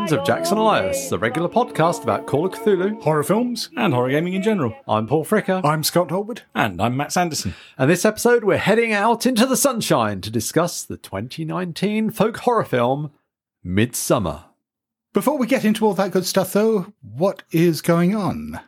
friends of Jackson Elias, the regular podcast about Call of Cthulhu. horror films. and horror gaming in general. I'm Paul Fricker, I'm Scott Holwood. And I'm Matt Sanderson. and this episode we're heading out into the sunshine to discuss the 2019 folk horror film Midsommar. Before we get into all that good stuff, though, what is going on?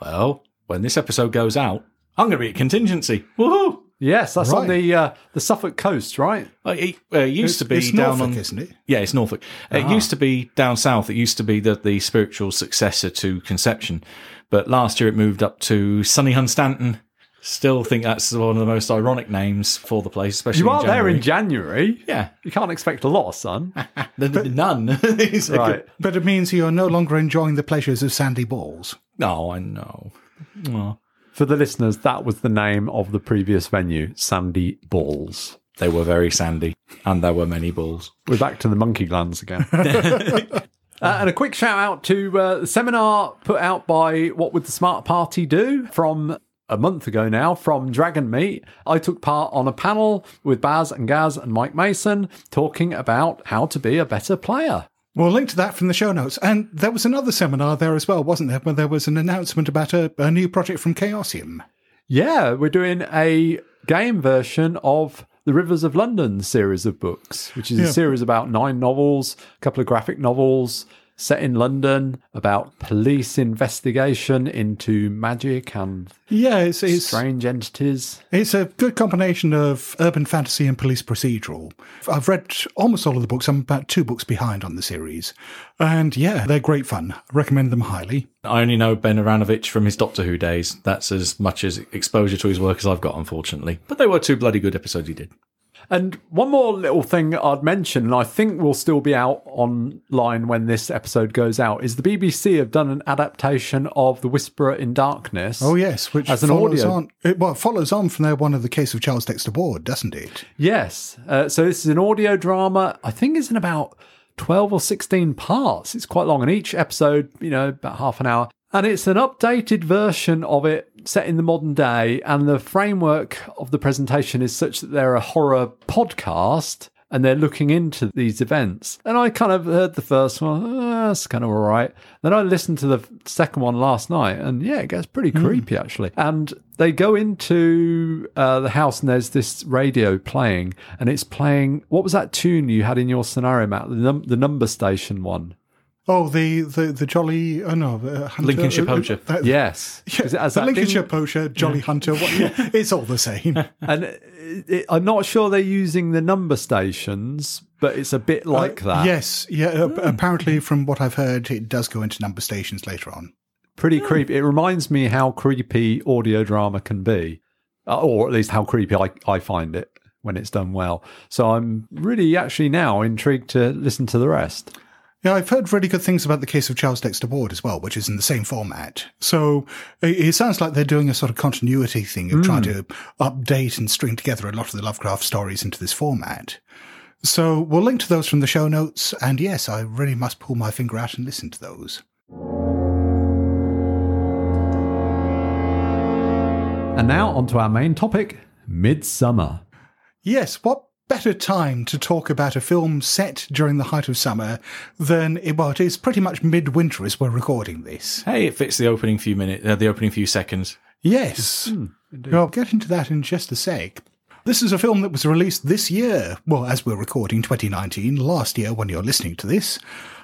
Well, when this episode goes out, I'm going to be at contingency. Woohoo! Yes, that's on the uh, the Suffolk coast, right? Like, it, uh, it used It's- to be it's down Norfolk, on. isn't it? Yeah, it's Norfolk. It used to be down south. It used to be the, the spiritual successor to Conception. But last year it moved up to Sunny Hunstanton. Still think that's one of the most ironic names for the place, especially You in are there in January. January. Yeah. You can't expect a lot, son. The- the- None. Right. But it means you're no longer enjoying the pleasures of sandy balls. No, I know. Oh, For the listeners, that was the name of the previous venue, Sandy Balls. they were very sandy, and there were many balls. We're back to the monkey glands again. Uh, and a quick shout out to uh, the seminar put out by What Would the Smart Party Do from a month ago now from Dragonmeet. I took part on a panel with Baz and Gaz and Mike Mason talking about how to be a better player. We'll link to that from the show notes. And there was another seminar there as well, wasn't there? Where there was an announcement about a, a new project from Chaosium. Yeah, we're doing a game version of the Rivers of London series of books, which is a series about nine novels, a couple of graphic novels set in London about police investigation into magic and Yeah, it's it's, strange entities. it's a good combination of urban fantasy and police procedural. I've read almost all of the books. I'm about two books behind on the series. And yeah, they're great fun. I recommend them highly. I only know Ben Aaronovitch from his Doctor Who days. That's as much as exposure to his work as I've got, unfortunately. But they were two bloody good episodes he did. And one more little thing I'd mention, and I think will still be out online when this episode goes out, is the BBC have done an adaptation of The Whisperer in Darkness. Oh yes, which As an follows audio- on. It, well, it follows on from there one of the case of Charles Dexter Ward, doesn't it? Yes. Uh, so this is an audio drama. I think it's in about 12 or 16 parts. It's quite long. And each episode, you know, about half an hour. And it's an updated version of it set in the modern day. And the framework of the presentation is such that they're a horror podcast and they're looking into these events. And I kind of heard the first one, oh, that's kind of all right. Then I listened to the second one last night, and yeah, it gets pretty creepy actually. And they go into uh, the house, and there's this radio playing, and it's playing. What was that tune you had in your scenario, Matt? The, num- the number station one. Oh, the the the jolly. Oh no, uh, Hunter, Lincolnshire uh, uh, Poacher. that- Yes, Yeah, 'Cause it has the that Lincolnshire ding- Poacher, Jolly Hunter. What, yeah, it's all the same. and it, it- I'm not sure they're using the number stations, but it's a bit like that. Uh, Yes, yeah. uh, apparently, from what I've heard, it does go into number stations later on. pretty creepy. It reminds me how creepy audio drama can be, uh, or at least how creepy I, I find it when it's done well. So I'm really actually now intrigued to listen to the rest. Yeah, I've heard really good things about the case of Charles Dexter Ward as well, which is in the same format. So it, it sounds like they're doing a sort of continuity thing of trying hmm. to update and string together a lot of the Lovecraft stories into this format. So we'll link to those from the show notes. And yes, I really must pull my finger out and listen to those. And now on to our main topic, Midsommar. Yes, what better time to talk about a film set during the height of summer than, well, it is pretty much midwinter as we're recording this. Hey, it fits the opening few minutes, uh, the opening few seconds. Yes. Well, I'll get into that in just a sec. This is a film that was released this year. Well, as we're recording 2019, last year when you're listening to this.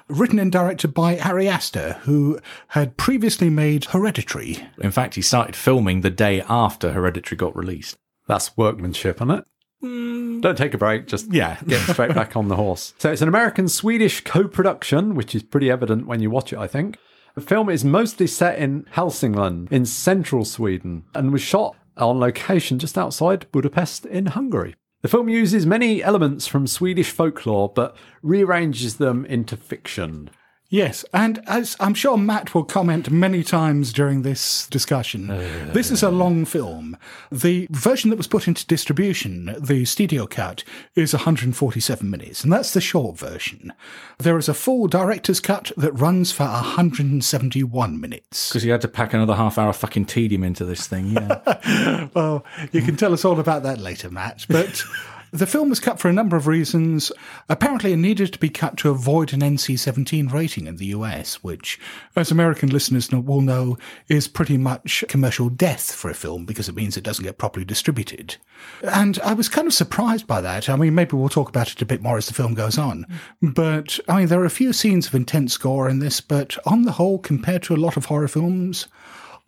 Written and directed by Ari Aster, who had previously made Hereditary. In fact, he started filming the day after Hereditary got released. That's workmanship, isn't it? Don't take a break, just Yeah. get straight back on the horse. So it's an American Swedish co production, which is pretty evident when you watch it, I think. The film is mostly set in Helsingland in central Sweden and was shot on location just outside Budapest in Hungary. The film uses many elements from Swedish folklore but rearranges them into fiction. Yes, and as I'm sure Matt will comment many times during this discussion, uh. this is a long film. The version that was put into distribution, the studio cut, is 147 minutes, and that's the short version. There is a full director's cut that runs for 171 minutes. Because you had to pack another half hour of fucking tedium into this thing. Yeah. Well, you can tell us all about that later, Matt. But the film was cut for a number of reasons. Apparently, it needed to be cut to avoid an NC 17 rating in the US, which, as American listeners will know, is pretty much commercial death for a film because it means it doesn't get properly distributed. And I was kind of surprised by that. I mean, maybe we'll talk about it a bit more as the film goes on. But, I mean, there are a few scenes of intense gore in this, but on the whole, compared to a lot of horror films,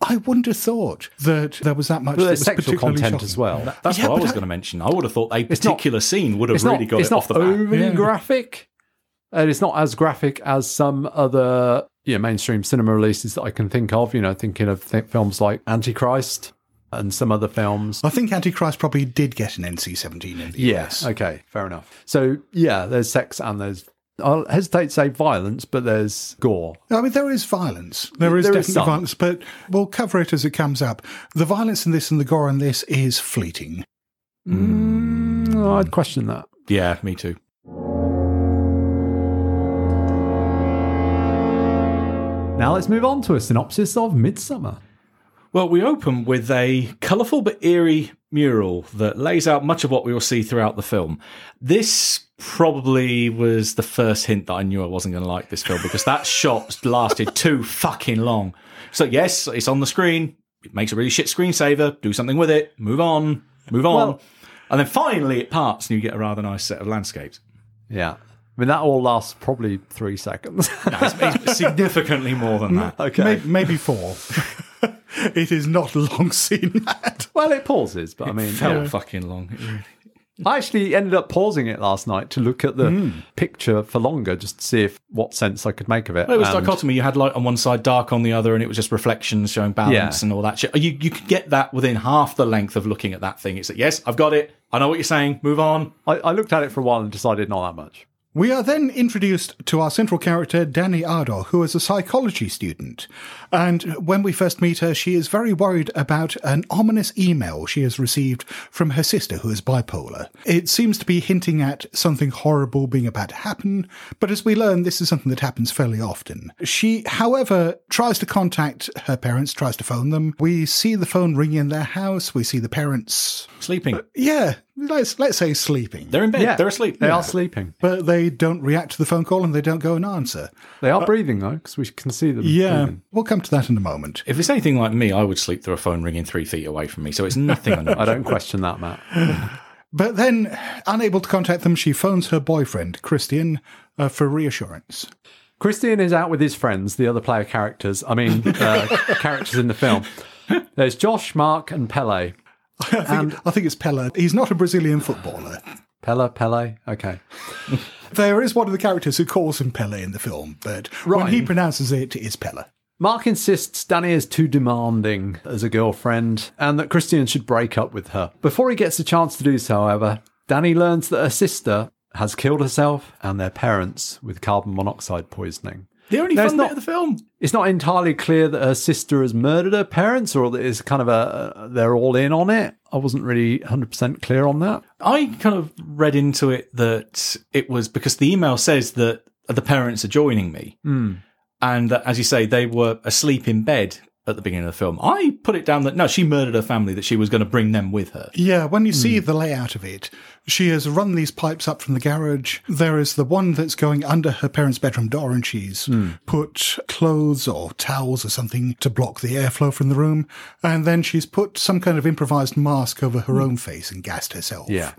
I wouldn't have thought that there was that much. But that there's was sexual particularly content shocking. as well. That's Yeah, what I was going to mention. I would have thought a not- particular scene would have It's really not, got it's it not off the bat. overly Yeah. graphic. And it's not as graphic as some other you know, mainstream cinema releases that I can think of. You know, thinking of th- films like Antichrist and some other films. I think Antichrist probably did get an NC 17 in the Yes. US. Okay. Fair enough. So yeah, there's sex and there's. I'll hesitate to say violence, but there's gore. I mean, there is violence. There is There is definitely some. violence, but we'll cover it as it comes up. The violence in this and the gore in this is fleeting. Mm, I'd question that. Yeah, me too. Now let's move on to a synopsis of Midsommar. Well, we open with a colourful but eerie mural that lays out much of what we will see throughout the film. This probably was the first hint that I knew I wasn't going to like this film because that shot lasted too fucking long. So, yes, it's on the screen. It makes a really shit screensaver. Do something with it. Move on. Move on. Well- and then finally it parts and you get a rather nice set of landscapes. Yeah. I mean, that all lasts probably three seconds. No, it's, it's significantly more than that. okay. Maybe, maybe four. it is not a long scene, Matt. Well, it pauses, but I mean, Felt yeah. fucking long. I actually ended up pausing it last night to look at the hmm. picture for longer, just to see if what sense I could make of it. Well, it was And- dichotomy. You had light on one side, dark on the other, and it was just reflections showing balance Yeah. and all that shit. You you could get that within half the length of looking at that thing. It's like, yes, I've got it. I know what you're saying. Move on. I, I looked at it for a while and decided not that much. We are then introduced to our central character, Dani Ardor, who is a psychology student. And when we first meet her, she is very worried about an ominous email she has received from her sister, who is bipolar. It seems to be hinting at something horrible being about to happen, but as we learn, this is something that happens fairly often. She, however, tries to contact her parents, tries to phone them. We see the phone ring in their house. We see the parents, Sleeping. Uh, yeah, let's, let's say sleeping. They're in bed. Yeah, They're asleep. They are sleeping. But they don't react to the phone call and they don't go and answer. They are breathing though, because we can see them. Yeah, breathing. we'll come to that in a moment. If it's anything like me, I would sleep through a phone ringing three feet away from me. So it's nothing. I don't question that, Matt. But then, unable to contact them, she phones her boyfriend, Christian, uh, for reassurance. Christian is out with his friends, the other player characters. I mean, uh, characters in the film. There's Josh, Mark, and Pele. I think, um, I think it's Pella. He's not a Brazilian footballer. Pele, Pele. Okay. There is one of the characters who calls him Pele in the film, but when he pronounces it, it's Pella. Mark insists Dani is too demanding as a girlfriend and that Christian should break up with her. Before he gets a chance to do so, however, Dani learns that her sister has killed herself and their parents with carbon monoxide poisoning. The only There's fun not- bit of the film. It's not entirely clear that her sister has murdered her parents or that it's kind of a they're all in on it. I wasn't really 100% clear on that. I kind of read into it that it was because the email says that the parents are joining me. Hmm. And that, as you say, they were asleep in bed at the beginning of the film. I put it down that no, she murdered her family, that she was going to bring them with her. Yeah, when you see hmm. the layout of it, she has run these pipes up from the garage. There is the one that's going under her parents' bedroom door, and she's hmm. put clothes or towels or something to block the airflow from the room. And then she's put some kind of improvised mask over her own face and gassed herself. Yeah.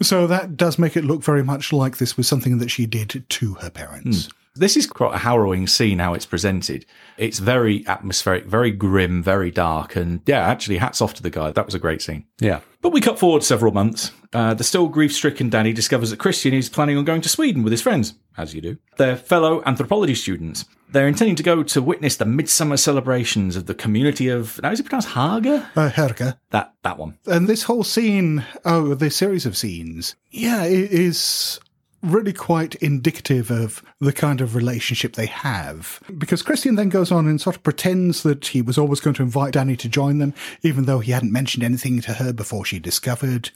So that does make it look very much like this was something that she did to her parents. Hmm. This is quite a harrowing scene how it's presented. It's very atmospheric, very grim, very dark. And yeah, actually, hats off to the guy. That was a great scene. Yeah. But we cut forward several months. Uh, the still grief stricken Dani discovers that Christian is planning on going to Sweden with his friends, as you do. They're fellow anthropology students. They're intending to go to witness the midsummer celebrations of the community of, now is it pronounced Haga? Uh, Helga. That, that one. And this whole scene, oh, this series of scenes, yeah, it is really quite indicative of the kind of relationship they have. Because Christian then goes on and sort of pretends that he was always going to invite Dani to join them, even though he hadn't mentioned anything to her before she discovered.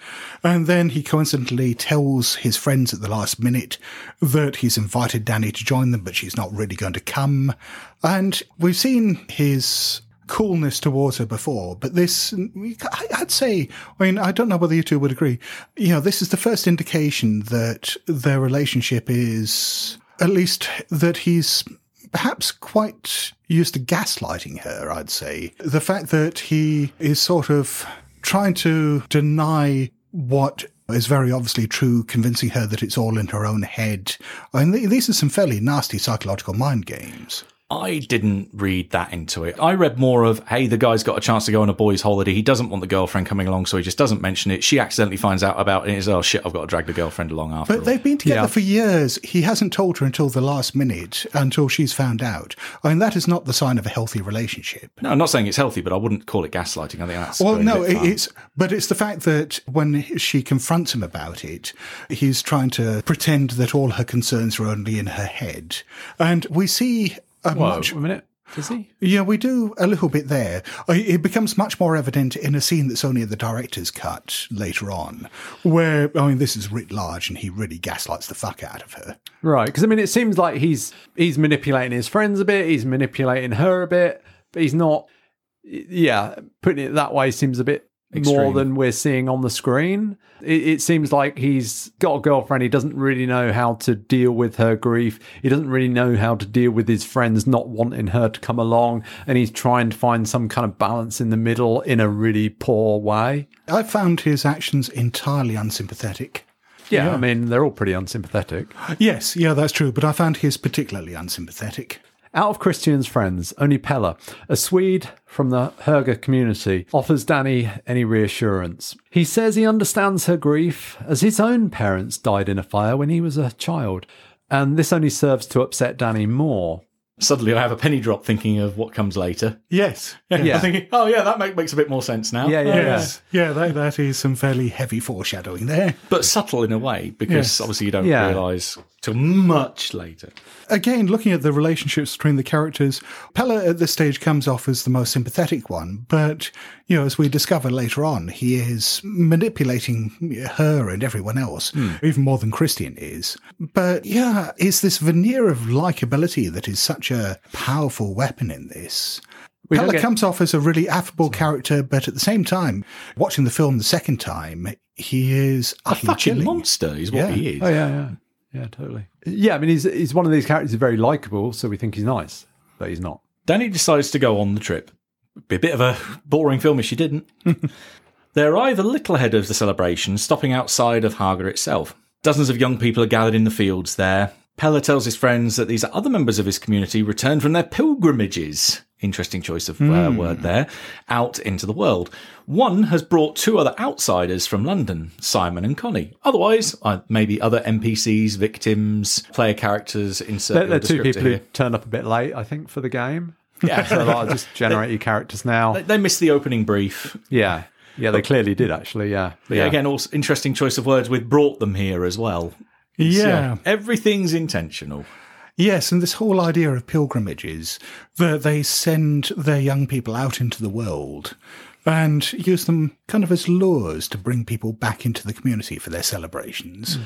And then he coincidentally tells his friends at the last minute that he's invited Dani to join them, but she's not really going to come. And we've seen his coolness towards her before, but this, I'd say, I mean, I don't know whether you two would agree. You know, this is the first indication that their relationship is, at least that he's perhaps quite used to gaslighting her, I'd say. The fact that he is sort of trying to deny what is very obviously true, convincing her that it's all in her own head. I mean, these are some fairly nasty psychological mind games. I didn't read that into it. I read more of, hey, the guy's got a chance to go on a boys' holiday. He doesn't want the girlfriend coming along, so he just doesn't mention it. She accidentally finds out about it and is, oh shit, I've got to drag the girlfriend along after But all. they've been together Yeah. for years. He hasn't told her until the last minute, until she's found out. I mean, that is not the sign of a healthy relationship. No, I'm not saying it's healthy, but I wouldn't call it gaslighting. I think that's Well, going a no, bit it's but it's the fact that when she confronts him about it, he's trying to pretend that all her concerns are only in her head, and we see a Whoa, much. a minute. Does he? Yeah, we do a little bit there. It becomes much more evident in a scene that's only in the director's cut later on, where I mean, this is writ large, and he really gaslights the fuck out of her. Right, because I mean, it seems like he's he's manipulating his friends a bit, he's manipulating her a bit, but he's not. Yeah, putting it that way seems a bit more than we're seeing on the screen. It, it seems like he's got a girlfriend. He doesn't really know how to deal with her grief. He doesn't really know how to deal with his friends not wanting her to come along, and he's trying to find some kind of balance in the middle in a really poor way. I found his actions entirely unsympathetic. Yeah, I mean, they're all pretty unsympathetic. Yes, yeah, that's true, but I found his particularly unsympathetic. Out of Christian's friends, only Pelle, a Swede from the Herger community, offers Dani any reassurance. He says he understands her grief, as his own parents died in a fire when he was a child, and this only serves to upset Dani more. Suddenly I have a penny drop thinking of what comes later. Yes. Yeah. I'm thinking, oh yeah, that make, makes a bit more sense now. Yeah, yeah, yeah. Yes. Yeah, that, that is some fairly heavy foreshadowing there. But subtle in a way, because Yes. obviously you don't Yeah. realise till much later. Again, looking at the relationships between the characters, Pelle at this stage comes off as the most sympathetic one, but, you know, as we discover later on, he is manipulating her and everyone else, hmm. even more than Christian is. But yeah, it's this veneer of likability that is such a powerful weapon in this. We Pelle get- comes off as a really affable character, but at the same time, watching the film the second time, he is A fucking chilling. monster is what Yeah. he is. Oh, yeah, yeah. Yeah, totally. Yeah, I mean, he's, he's one of these characters who's very likable, so we think he's nice, but he's not. Dani decides to go on the trip. Be a bit of a boring film if she didn't. they arrive a little ahead of the celebration, stopping outside of Haga itself. Dozens of young people are gathered in the fields there. Pelle tells his friends that these are other members of his community returned from their pilgrimages. Interesting choice of uh, word there. Out into the world. One has brought two other outsiders from London, Simon and Connie. Otherwise, uh, maybe other NPCs, victims, player characters. Insert They're, they're two people who here. turned up a bit late, I think, for the game. Yeah. So like, just generate your characters now. They- They missed the opening brief. Yeah. Yeah, they clearly did, actually. Yeah. But yeah, again, also interesting choice of words with brought them here as well. Yeah. Everything's intentional. Yes, and this whole idea of pilgrimages, that they send their young people out into the world and use them kind of as lures to bring people back into the community for their celebrations.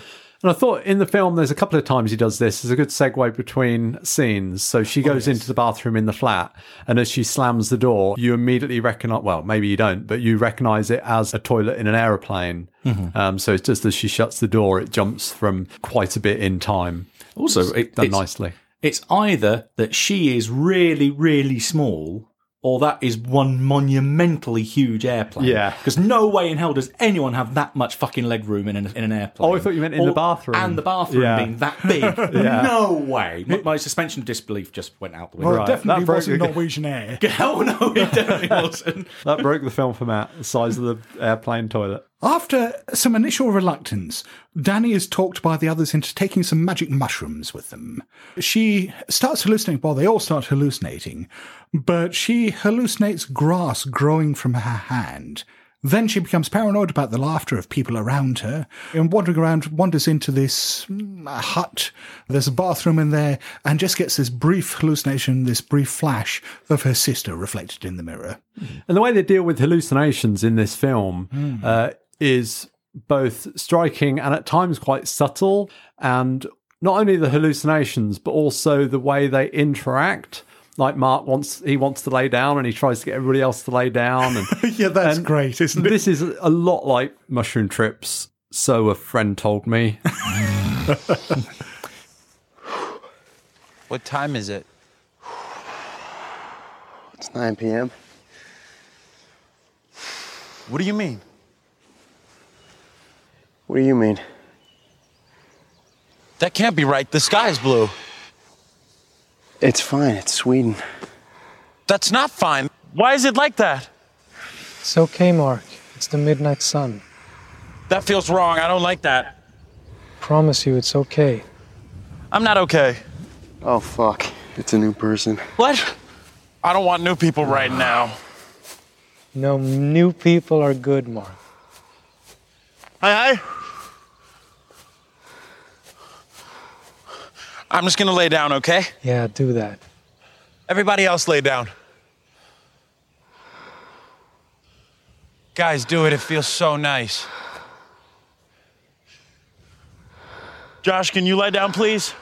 And I thought in the film, there's a couple of times he does this. There's a good segue between scenes. So she goes into the bathroom in the flat, and as she slams the door, you immediately recognize. Well, maybe you don't, but you recognize it as a toilet in an aeroplane. Um, so it's just as she shuts the door, it jumps from quite a bit in time. Also, it, Done it's, nicely. it's either that she is really, really small, or that is one monumentally huge airplane. Yeah. Because no way in hell does anyone have that much fucking leg room in an, in an airplane. Oh, I thought you meant in the bathroom. And the bathroom Yeah. being that big. No way. My, my suspension of disbelief just went out the window. Well, Right, it definitely that wasn't the- Norwegian Air. Hell no, it definitely wasn't. That broke the film for Matt, the size of the airplane toilet. After some initial reluctance, Dani is talked by the others into taking some magic mushrooms with them. She starts hallucinating, well, they all start hallucinating, but she hallucinates grass growing from her hand. Then she becomes paranoid about the laughter of people around her and wandering around, wanders into this mm, hut. There's a bathroom in there and just gets this brief hallucination, this brief flash of her sister reflected in the mirror. And the way they deal with hallucinations in this film Hmm. uh, is both striking and at times quite subtle. And not only the hallucinations, but also the way they interact. Like Mark wants, he wants to lay down, and he tries to get everybody else to lay down. And yeah, that's And great, isn't it? this is a lot like mushroom trips. So a friend told me. What time is it? It's 9 p.m. What do you mean? What do you mean? That can't be right. The sky's blue. It's fine. It's Sweden. That's not fine. Why is it like that? It's okay, Mark. It's the midnight sun. That feels wrong. I don't like that. Promise you, it's okay. I'm not okay. Oh, fuck. It's a new person. What? I don't want new people right now. No, new people are good, Mark. Hi, hi. I'm just gonna lay down, okay? Yeah, do that. Everybody else lay down. Guys, do it. It feels so nice. Josh, can you lay down, please?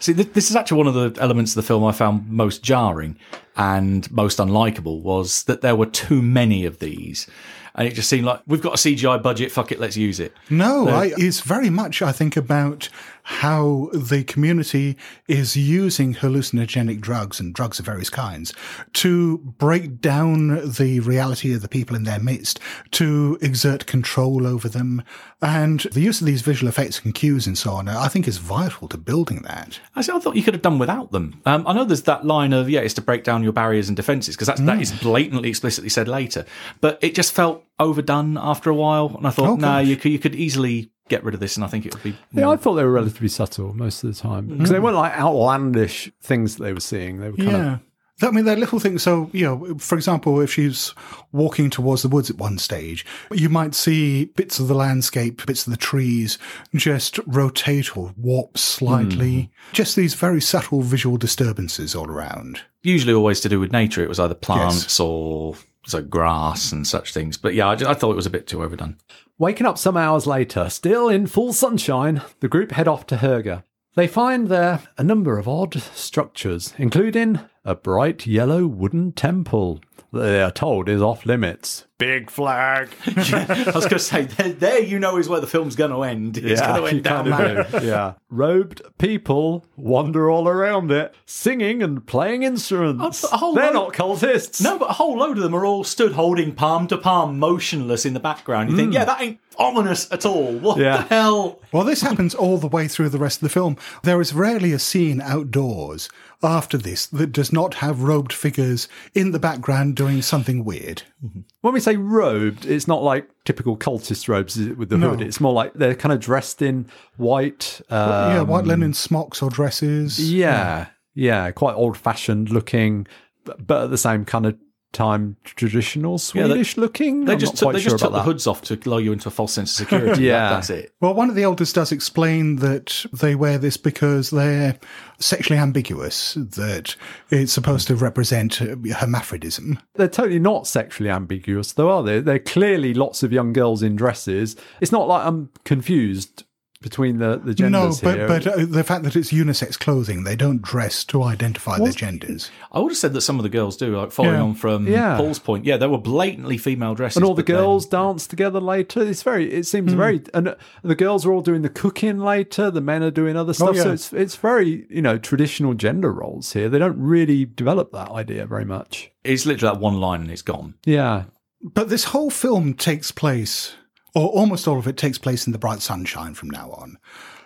See, th- this is actually one of the elements of the film I found most jarring and most unlikable was that there were too many of these. And it just seemed like we've got a CGI budget, fuck it, let's use it. No, uh, I, it's very much, I think, about how the community is using hallucinogenic drugs and drugs of various kinds to break down the reality of the people in their midst, to exert control over them. And the use of these visual effects and cues and so on, I think, is vital to building that. Actually, I thought you could have done without them. Um, I know there's that line of, yeah, it's to break down your barriers and defenses, because that's that is blatantly explicitly said later. But it just felt overdone after a while. And I thought, Oh, no, you could, you could easily get rid of this, and I think it would be. Yeah, more- I thought they were relatively subtle most of the time because they mm. weren't like outlandish things that they were seeing. They were kind Yeah. of I mean, they're little things. So, you know, for example, if she's walking towards the woods at one stage, you might see bits of the landscape, bits of the trees just rotate or warp slightly. Mm. Just these very subtle visual disturbances all around. usually always to do with nature. It was either plants or so grass and such things. But yeah, I, ju- I thought it was a bit too overdone. Waking up some hours later, still in full sunshine, the group head off to Herga. They find there a number of odd structures, including a bright yellow wooden temple that they are told is off limits. Big flag. I was going to say, there, there you know is where the film's going to end. It's going to you end down can't there. yeah. Robed people wander all around it, singing and playing instruments. A whole They're load- not cultists. No, but a whole load of them are all stood holding palm to palm, motionless in the background. You think, mm. yeah, that ain't ominous at all. What Yeah. the hell? Well, this happens all the way through the rest of the film. There is rarely a scene outdoors after this that does not have robed figures in the background doing something weird. Mm-hmm. When we say robed, it's not like typical cultist robes is it, with the No. hood. It's more like they're kind of dressed in white. Uh, yeah, white linen smocks or dresses. yeah, yeah, quite old fashioned looking, but, but at the same kind of time traditional Yeah, they- Swedish looking. They I'm just not took, quite they sure just took about the hoods off to lull you into a false sense of security. Yeah. That- that's it. Well, one of the elders does explain that they wear this because they're sexually ambiguous, that it's supposed to represent uh, hermaphrodism. They're totally not sexually ambiguous, though, are they? They're clearly lots of young girls in dresses. It's not like I'm confused between the, the No, genders but, here. but uh, the fact that it's unisex clothing, they don't dress to identify their genders. I would have said that some of the girls do, like following Yeah. on from Yeah. Paul's point. Yeah, they were blatantly female dresses. and all the but then- girls dance together later. It's very. It seems very. And uh, the girls are all doing the cooking later. The men are doing other stuff. So Oh, yeah. it's it's very you know traditional gender roles here. They don't really develop that idea very much. It's literally that one line and it's gone. Yeah, But this whole film takes place, or almost all of it takes place in the bright sunshine from now on.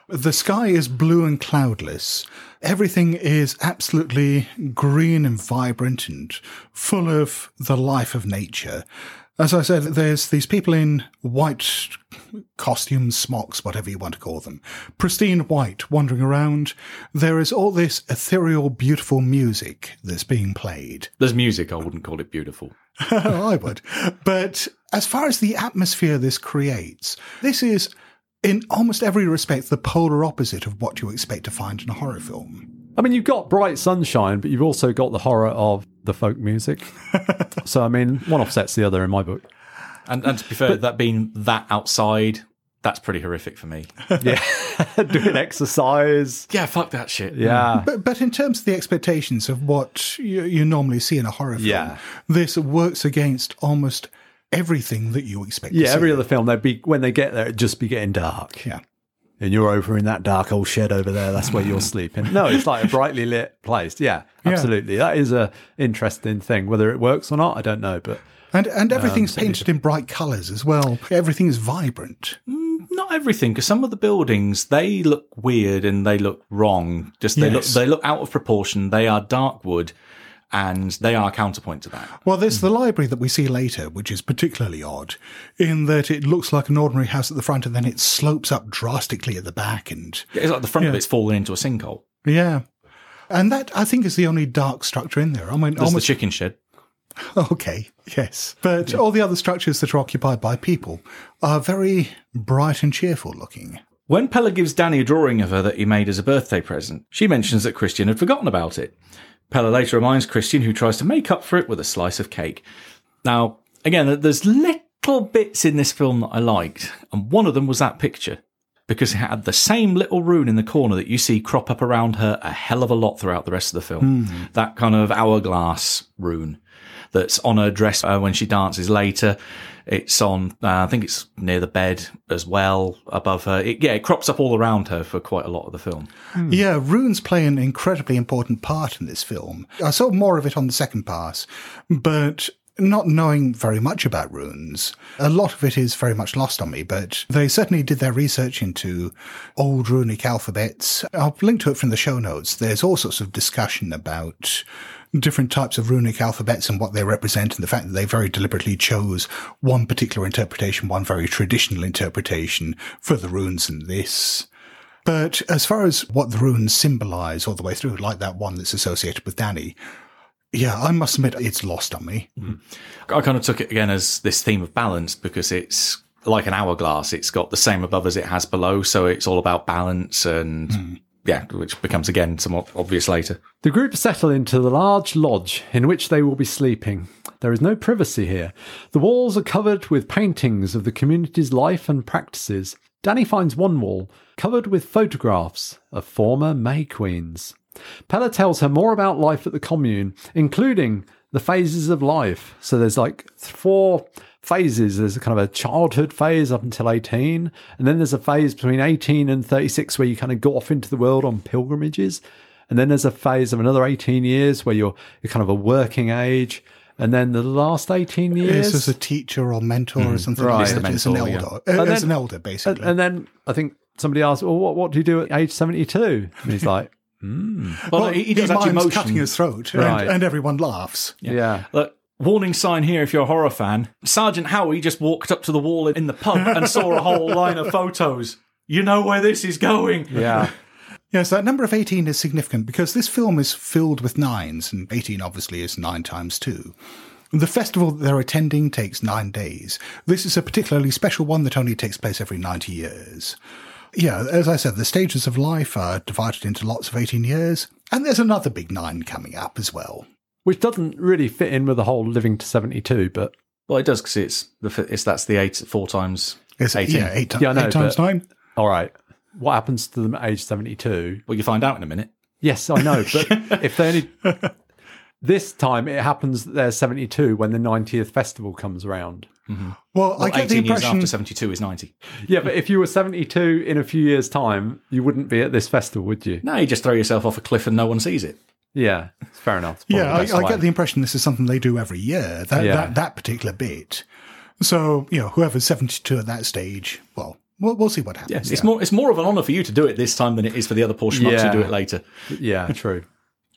The sky is blue and cloudless. Everything is absolutely green and vibrant and full of the life of nature. As I said, there's these people in white costumes, smocks, whatever you want to call them, pristine white wandering around. There is all this ethereal, beautiful music that's being played. There's music. I wouldn't call it beautiful. Oh, I would. But as far as the atmosphere this creates, this is, in almost every respect, the polar opposite of what you expect to find in a horror film. I mean, you've got bright sunshine, but you've also got the horror of the folk music. so, I mean, one offsets the other in my book. And, and to be fair, that being that outside, that's pretty horrific for me. Yeah. Doing exercise. Yeah, fuck that shit. Yeah. But, but in terms of the expectations of what you, you normally see in a horror film, Yeah. this works against almost everything that you expect Yeah, to every see. other film, they'd be when they get there, it'd just be getting dark. Yeah. And you're over in that dark old shed over there. That's where you're sleeping. No, it's like a brightly lit place. Yeah, absolutely. That is a interesting thing. Whether it works or not, I don't know. But And, and um, everything's certainly painted in bright colours as well. Everything is vibrant. Mm, not everything, because some of the buildings they look weird and they look wrong. Just they look they look out of proportion. They are dark wood, and they are counterpoint to that. Well, there's the library that we see later, which is particularly odd, in that it looks like an ordinary house at the front and then it slopes up drastically at the back. And It's like the front of Yeah. it's fallen into a sinkhole. yeah. And that, I think, is the only dark structure in there. I mean, There's almost. the chicken shed. Okay, yes. But all the other structures that are occupied by people are very bright and cheerful looking. When Pelle gives Dani a drawing of her that he made as a birthday present, she mentions that Christian had forgotten about it. Pelle later reminds Christian, who tries to make up for it with a slice of cake. Now, again, there's little bits in this film that I liked, and one of them was that picture. Because it had the same little rune in the corner that you see crop up around her a hell of a lot throughout the rest of the film. That kind of hourglass rune that's on her dress uh, when she dances later. It's on, uh, I think it's near the bed as well, above her. It, yeah, it crops up all around her for quite a lot of the film. Yeah, runes play an incredibly important part in this film. I saw more of it on the second pass, but not knowing very much about runes, a lot of it is very much lost on me, but they certainly did their research into old runic alphabets. I'll link to it from the show notes. There's all sorts of discussion about different types of runic alphabets and what they represent and the fact that they very deliberately chose one particular interpretation, one very traditional interpretation for the runes in this. But as far as what the runes symbolize all the way through, like that one that's associated with Dani, yeah, I must admit it's lost on me. Hmm. I kind of took it again as this theme of balance because it's like an hourglass. It's got the same above as it has below. So it's all about balance and, hmm. Yeah, which becomes again somewhat obvious later. The group settle into the large lodge in which they will be sleeping. There is no privacy here. The walls are covered with paintings of the community's life and practices. Dani finds one wall covered with photographs of former May Queens. Pelle tells her more about life at the commune, including the phases of life. So there's like four phases. There's a kind of a childhood phase up until 18, and then there's a phase between 18 and 36 where you kind of go off into the world on pilgrimages. And then there's a phase of another 18 years where you're, you're kind of a working age. And then the last 18 years. Is as a teacher or mentor or mm, something right. like As that. an mentor, yeah. elder. And as then- an elder, basically. and then I think somebody asked, well, what, what do you do at age 72? And he's like, hmm. Well, he, he does actually mimes motion. cutting his throat, and- Right. and, everyone laughs. yeah. Look, warning sign here if you're a horror fan. Sergeant Howie just walked up to the wall in the pub and saw a whole line of photos. You know where this is going. Yeah. Yes, that number of 18 is significant because this film is filled with nines, and 18 obviously is nine times two. The festival that they're attending takes nine days. This is a particularly special one that only takes place every 90 years. Yeah, as I said, the stages of life are divided into lots of 18 years, and there's another big nine coming up as well. Which doesn't really fit in with the whole living to 72, but Well, it does because it's the it's that's the eight four times It's, eighteen. Yeah, eight, Yeah, know, eight times but- nine. all right. What happens to them at age 72? Well, you find out in a minute. Yes, I know, but if they only. This time it happens that they're 72 when the 90th festival comes around. Mm-hmm. Well, I Well, get the eighteen years impression. after seventy two is ninety. Yeah, but if you were 72 in a few years' time, you wouldn't be at this festival, would you? No, you just throw yourself off a cliff and no one sees it. Yeah, it's fair enough. It's Yeah, I, I get the impression this is something they do every year. That Yeah. that, that particular bit. So you know, whoever's seventy-two at that stage, well, we'll, we'll see what happens. Yes, it's more it's more of an honour for you to do it this time than it is for the other schmucks Yeah. to do it later. Yeah, true.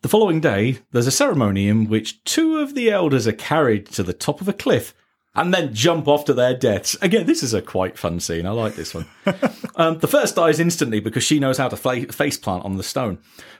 The following day, there's a ceremony in which two of the elders are carried to the top of a cliff and then jump off to their deaths. Again, this is a quite fun scene. I like this one. um, the first dies instantly because she knows how to fa- face plant on the stone.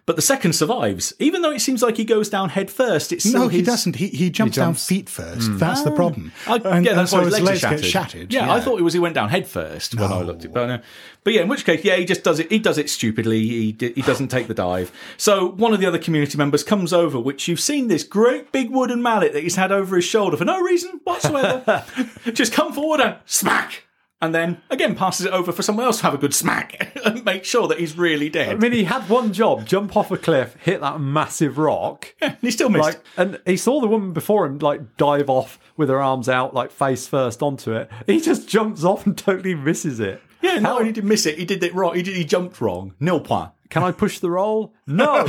But the second survives, even though it seems like he goes down head first. It's still No, he his- doesn't. He, he jumps down jumps. feet first. Hmm. That's the ah. problem. I, And- yeah, that's so why his his legs, are legs shattered. get shattered. Yeah, I thought it was he went down head first when I looked at it. But, no. but yeah, in which case, yeah, he just does it. He does it stupidly. He he doesn't take the dive. So one of the other community members comes over, which you've seen this great big wooden mallet that he's had over his shoulder for no reason whatsoever. just come forward and smack. And then again passes it over for someone else to have a good smack and make sure that he's really dead. I mean, he had one job: jump off a cliff, hit that massive rock. and he still missed. Like, and he saw the woman before him like dive off with her arms out, like face first onto it. He just jumps off and totally misses it. yeah, not only did he miss it, he did it wrong. He did, he jumped wrong. Nil point. Can I push the roll? No,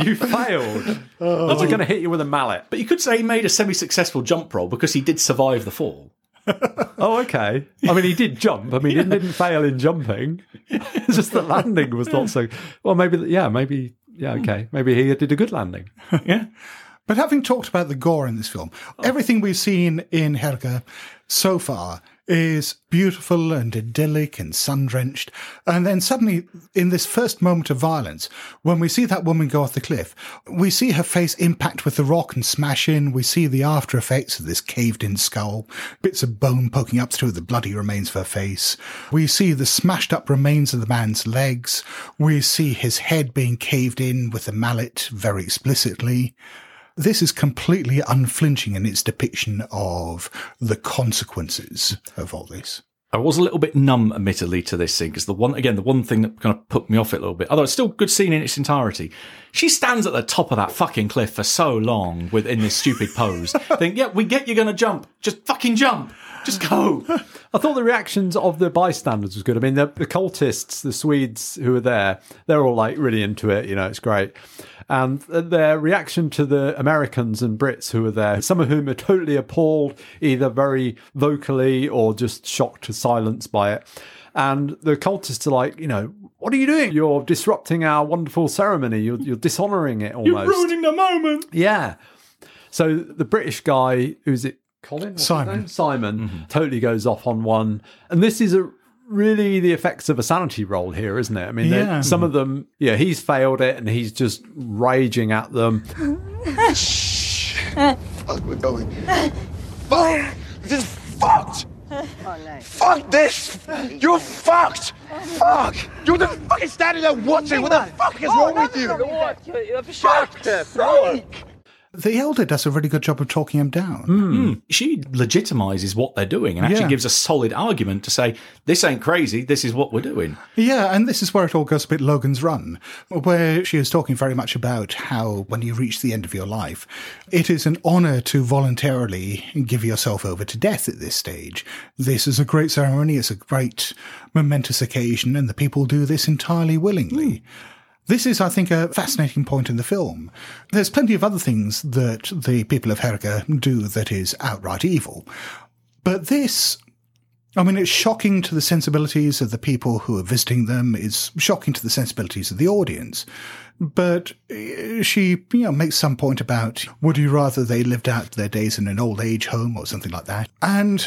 you failed. I was going to hit you with a mallet. But you could say he made a semi-successful jump roll because he did survive the fall. Oh, okay. I mean, he did jump. I mean, he didn't fail in jumping. It's just the landing was not so. Well, maybe, yeah, maybe, yeah, hmm. okay. Maybe he did a good landing. Yeah. But having talked about the gore in this film, oh. everything we've seen in Helga so far is beautiful and idyllic and sun drenched. And then suddenly, in this first moment of violence, when we see that woman go off the cliff, we see her face impact with the rock and smash in. We see the after effects of this caved in skull, bits of bone poking up through the bloody remains of her face. We see the smashed up remains of the man's legs. We see his head being caved in with the mallet very explicitly. This is completely unflinching in its depiction of the consequences of all this. I was a little bit numb, admittedly, to this scene because the one, again, the one thing that kind of put me off it a little bit, although it's still a good scene in its entirety. She stands at the top of that fucking cliff for so long within this stupid pose. Think, yeah, we get you're going to jump. Just fucking jump. Just go. I thought the reactions of the bystanders was good. I mean, the, the cultists, the Swedes who were there, they're all like really into it. You know, it's great. And their reaction to the Americans and Brits who were there, some of whom are totally appalled, either very vocally or just shocked to silence by it. And the cultists are like, you know, what are you doing? You're disrupting our wonderful ceremony. You're, you're dishonoring it almost. You're ruining the moment. Yeah. So the British guy, who's it? Colin? What's his Simon. name? Simon mm-hmm. totally goes off on one. And this is a really the effects of a sanity roll here, isn't it? I mean, Yeah. some of them, yeah, he's failed it and he's just raging at them. Shh! Fuck, we're going. Fuck! This is fucked! Fuck this! You're fucked! Fuck! You're the fucking standing there watching! What the fuck is wrong with you? Fuck! Fuck! The elder does a really good job of talking him down. Hmm. Hmm. She legitimizes what they're doing and actually Yeah. gives a solid argument to say, this ain't crazy. This is what we're doing. Yeah, and this is where it all goes a bit Logan's Run, where she is talking very much about how when you reach the end of your life, it is an honour to voluntarily give yourself over to death at this stage. This is a great ceremony, it's a great momentous occasion, and the people do this entirely willingly. Hmm. This is, I think, a fascinating point in the film. There's plenty of other things that the people of Herga do that is outright evil. But this I mean, it's shocking to the sensibilities of the people who are visiting them. It's shocking to the sensibilities of the audience. But uh, she, you know, makes some point about would you rather they lived out their days in an old age home or something like that? And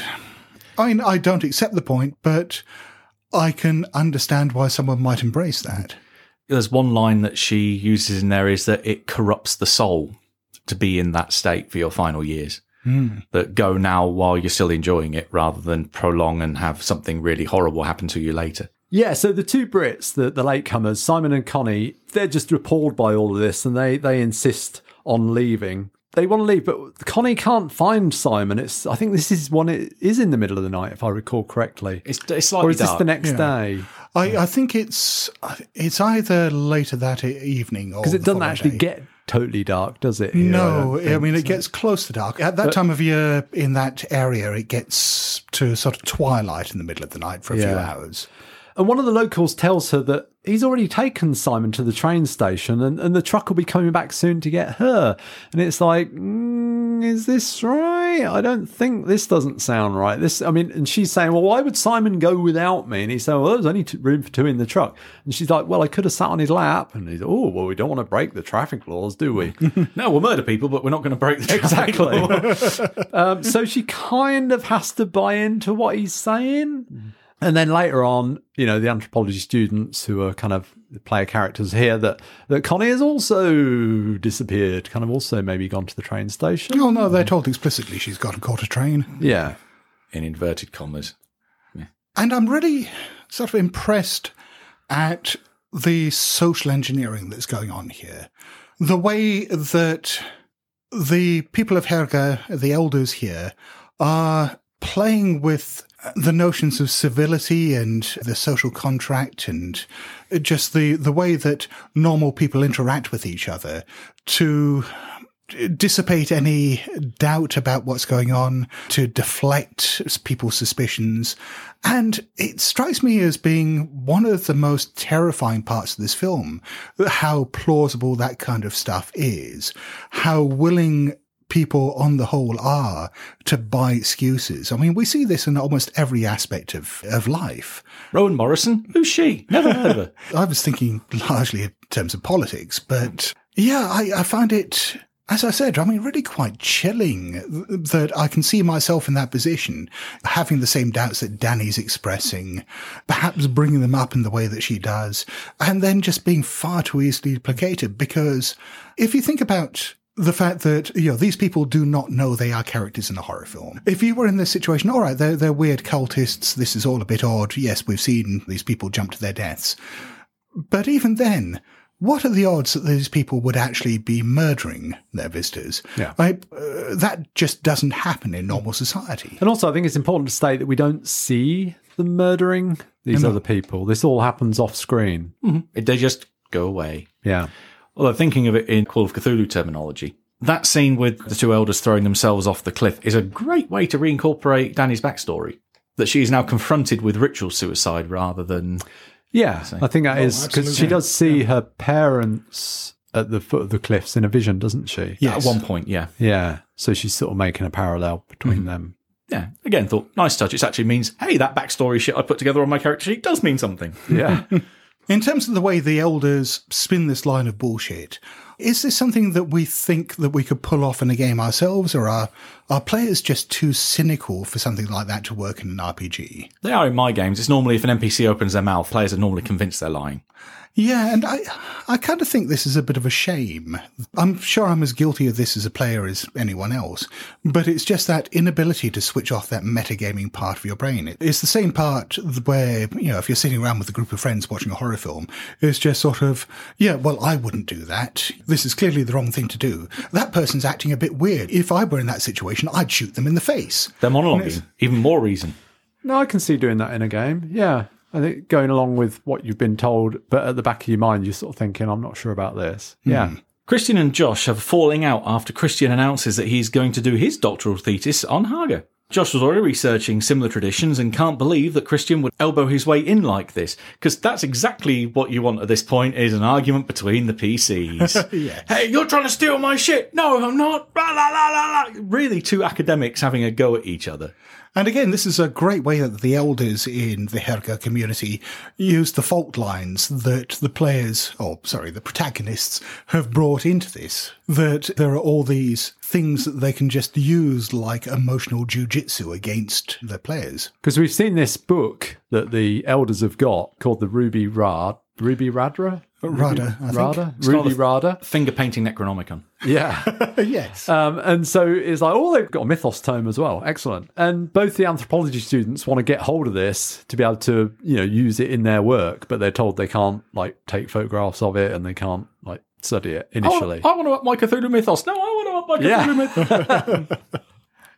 I mean, I don't accept the point, but I can understand why someone might embrace that. There's one line that she uses in there is that it corrupts the soul to be in that state for your final years. Hmm. That go now while you're still enjoying it rather than prolong and have something really horrible happen to you later. Yeah, so the two Brits, the, the latecomers, Simon and Connie, they're just appalled by all of this and they, they insist on leaving. They want to leave, but Connie can't find Simon. It's I think this is one it is in the middle of the night, if I recall correctly. It's, it's slightly or is this dark. the next Yeah. day? I, I think it's it's either later that evening or Because it doesn't actually day. get totally dark, does it? here? No, I, think mean it so. gets close to dark. At that time of year, in that area, it gets to sort of twilight in the middle of the night for a few hours. And one of the locals tells her that he's already taken Simon to the train station and, and the truck will be coming back soon to get her. And it's like, mm, is this right? I don't think this doesn't sound right. This, I mean, and she's saying, well, why would Simon go without me? And he's saying, well, there's only two, room for two in the truck. And she's like, well, I could have sat on his lap. And he's, oh, well, we don't want to break the traffic laws, do we? No, we'll murder people, but we're not going to break the traffic Exactly. um, so she kind of has to buy into what he's saying. And then later on, you know, the anthropology students who are kind of the player characters here that, that Connie has also disappeared, kind of also maybe gone to the train station. Oh no, they're told explicitly she's got and caught a train. Yeah. In inverted commas. And I'm really sort of impressed at the social engineering that's going on here. The way that the people of Herga, the elders here, are playing with the notions of civility and the social contract and just the, the way that normal people interact with each other to dissipate any doubt about what's going on, to deflect people's suspicions. And it strikes me as being one of the most terrifying parts of this film, how plausible that kind of stuff is, how willing people on the whole are to buy excuses. I mean, we see this in almost every aspect of, of life. Rowan Morrison? Who's she? Never heard of her. I was thinking largely in terms of politics, but yeah, I, I find it, as I said, I mean, really quite chilling that I can see myself in that position, having the same doubts that Dani's expressing, perhaps bringing them up in the way that she does, and then just being far too easily placated. Because if you think about the fact that you know these people do not know they are characters in a horror film. If you were in this situation, all right, they're they're weird cultists. This is all a bit odd. Yes, we've seen these people jump to their deaths, but even then, what are the odds that these people would actually be murdering their visitors? Yeah. Like, uh, that just doesn't happen in normal society. And also, I think it's important to state that we don't see the murdering these other people. This all happens off screen. They just go away. Yeah. Although thinking of it in Call of Cthulhu terminology, that scene with the two elders throwing themselves off the cliff is a great way to reincorporate Dani's backstory. That she is now confronted with ritual suicide rather than Yeah, I think that is because she does see her parents at the foot of the cliffs in a vision, doesn't she? Yes. at one point. Yeah, Yeah. So she's sort of making a parallel between Mm-hmm. them. yeah. Again, thought nice touch. It actually means hey, that backstory shit I put together on my character sheet does mean something. Yeah. In terms of the way the elders spin this line of bullshit, is this something that we think that we could pull off in a game ourselves, or are are players just too cynical for something like that to work in an RPG? They are in my games. It's normally if an NPC opens their mouth, players are normally convinced they're lying. Yeah, and I I kind of think this is a bit of a shame. I'm sure I'm as guilty of this as a player as anyone else, but it's just that inability to switch off that metagaming part of your brain. It's the same part where, you know, if you're sitting around with a group of friends watching a horror film, it's just sort of, yeah, well, I wouldn't do that. This is clearly the wrong thing to do. That person's acting a bit weird. If I were in that situation, I'd shoot them in the face. They're monologuing. Even more reason. no, I can see doing that in a game. Yeah. I think going along with what you've been told, but at the back of your mind, you're sort of thinking, I'm not sure about this. Hmm. Yeah. Christian and Josh have a falling out after Christian announces that he's going to do his doctoral thesis on Hårga. Josh was already researching similar traditions and can't believe that Christian would elbow his way in like this, because that's exactly what you want at this point is an argument between the PCs. yes. Hey, you're trying to steal my shit! No, I'm not! Really, two academics having a go at each other. And again, this is a great way that the elders in the Hårga community use the fault lines that the players, or sorry, the protagonists have brought into this. That there are all these things that they can just use like emotional jujitsu against their players. Because we've seen this book that the elders have got called the Ruby Rad. Ruby Radra? Rada, I. Rada? Ruby Rada? Finger painting Necronomicon. Yeah. yes. Um, and so it's like, oh, they've got a mythos tome as well. Excellent. And both the anthropology students want to get hold of this to be able to, you know, use it in their work, but they're told they can't like take photographs of it and they can't like study it I initially. want, I want to up my Cthulhu mythos. No, I want to up my Yeah. Cthulhu mythos.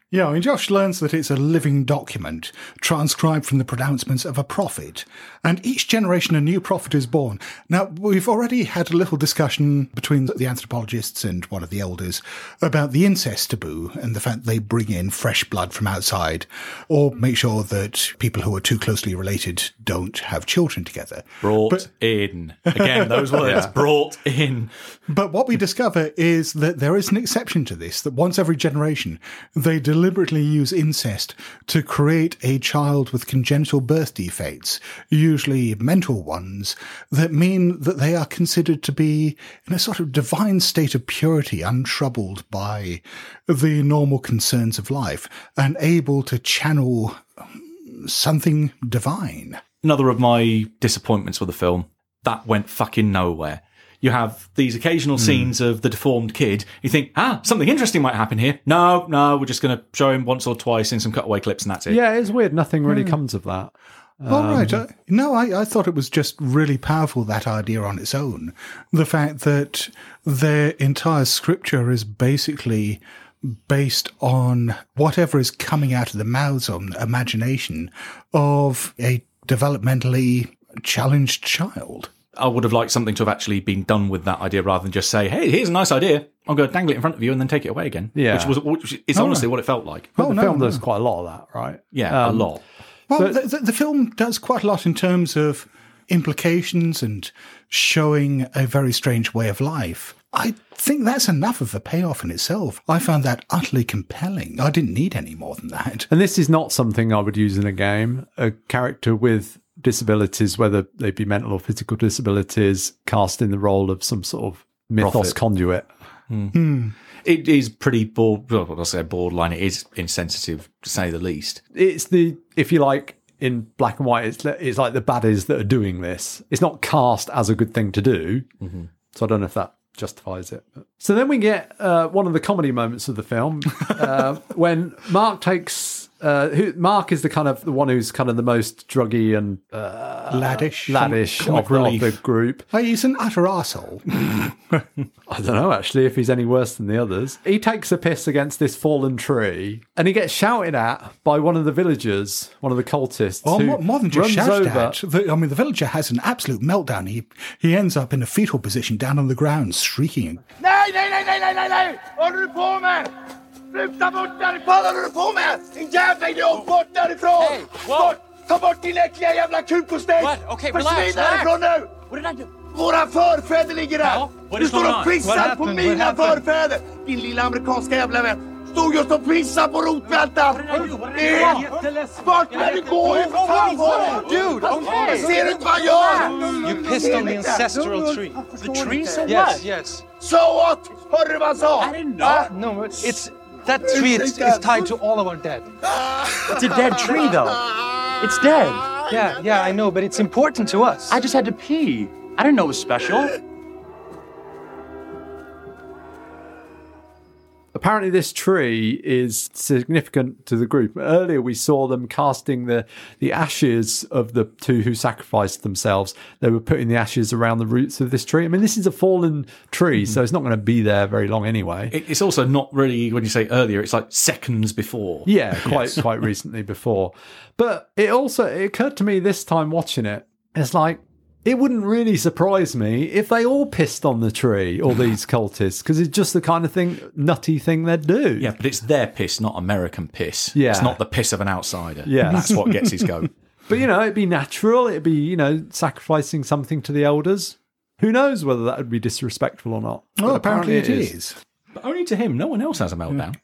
Yeah, I mean, Josh learns that it's a living document transcribed from the pronouncements of a prophet, and each generation a new prophet is born. Now, we've already had a little discussion between the anthropologists and one of the elders about the incest taboo and the fact they bring in fresh blood from outside or make sure that people who are too closely related don't have children together. Brought But- in. Again, those words. Brought in. But what we discover is that there is an exception to this, that once every generation, they deliberately use incest to create a child with congenital birth defects, usually mental ones, that mean that they are considered to be in a sort of divine state of purity, untroubled by the normal concerns of life, and able to channel um, something divine. Another of my disappointments with the film. That went fucking nowhere. You have these occasional scenes of the deformed kid. You think, ah, something interesting might happen here. No, no, we're just going to show him once or twice in some cutaway clips and that's it. Yeah, it's weird. Nothing really comes of that. All right. Uh, no, I, I thought it was just really powerful, that idea on its own. The fact that their entire scripture is basically based on whatever is coming out of the mouths or imagination of a developmentally challenged child. I would have liked something to have actually been done with that idea rather than just say, hey, here's a nice idea. I'm going to dangle it in front of you and then take it away again. Yeah. Which was, which is honestly what it felt like. But Oh, the no, film no. does quite a lot of that, right? Yeah, Um, a lot. Well, But- the, the, the film does quite a lot in terms of implications and showing a very strange way of life. I think that's enough of a payoff in itself. I found that utterly compelling. I didn't need any more than that. And this is not something I would use in a game. A character with disabilities, whether they be mental or physical disabilities, cast in the role of some sort of mythos Prophet. conduit. It is pretty bored. Well, I'll say borderline. It is insensitive to say the least. It's the, if you like, in black and white, it's, it's like the baddies that are doing this. It's not cast as a good thing to do. So I don't know if that justifies it. So then we get uh, one of the comedy moments of the film uh, when Mark takes. Uh, who, Mark is the kind of the one who's kind of the most druggy and uh, Laddish. laddish comic of, of the group. He's an utter arsehole. I don't know actually if he's any worse than the others. He takes a piss against this fallen tree and he gets shouted at by one of the villagers, one of the cultists. Oh, who more, more than just shouted at. The, I mean, the villager has an absolute meltdown. He he ends up in a fetal position down on the ground, shrieking. Nej, nej, nej, nej, nej, nej, nej! Vad håller du på Sluta bort därifrån! Vad håller du på med? Din jävla idiot! Bort därifrån! Hey. Bort! Ta bort din äckliga jävla kuk och steg! What? Okay, Försvinn relax, därifrån relax. nu! What did I do? Våra förfäder ligger där! What du står och pissar på mina förfäder! Din lilla amerikanska jävla vän! Stod just och pissade på rotvältan! Bort med dig! Gå! För fan var det? Dude, okay. Ser du inte vad jag gör? You pissed on the ancestral tree. The tree? So Yes, what? yes. So what? Hörde du vad han sa? I didn't know. Va? No, it's that tree is, is tied to all of our dead. It's a dead tree, though. It's dead. Yeah, yeah, I know, but it's important to us. I just had to pee. I didn't know it was special. Apparently, this tree is significant to the group. Earlier, we saw them casting the, the ashes of the two who sacrificed themselves. They were putting the ashes around the roots of this tree. I mean, this is a fallen tree, mm-hmm. so it's not going to be there very long anyway. It's also not really when you say earlier. It's like seconds before. Yeah, quite quite recently before. But it also it occurred to me this time watching it. It's like it wouldn't really surprise me if they all pissed on the tree, all these cultists, because it's just the kind of thing, nutty thing they'd do. Yeah, but it's their piss, not American piss. Yeah. It's not the piss of an outsider. Yeah. That's what gets his go. But you know, it'd be natural. It'd be you know sacrificing something to the elders. Who knows whether that would be disrespectful or not? Well, But apparently it is. But only to him. No one else has a meltdown.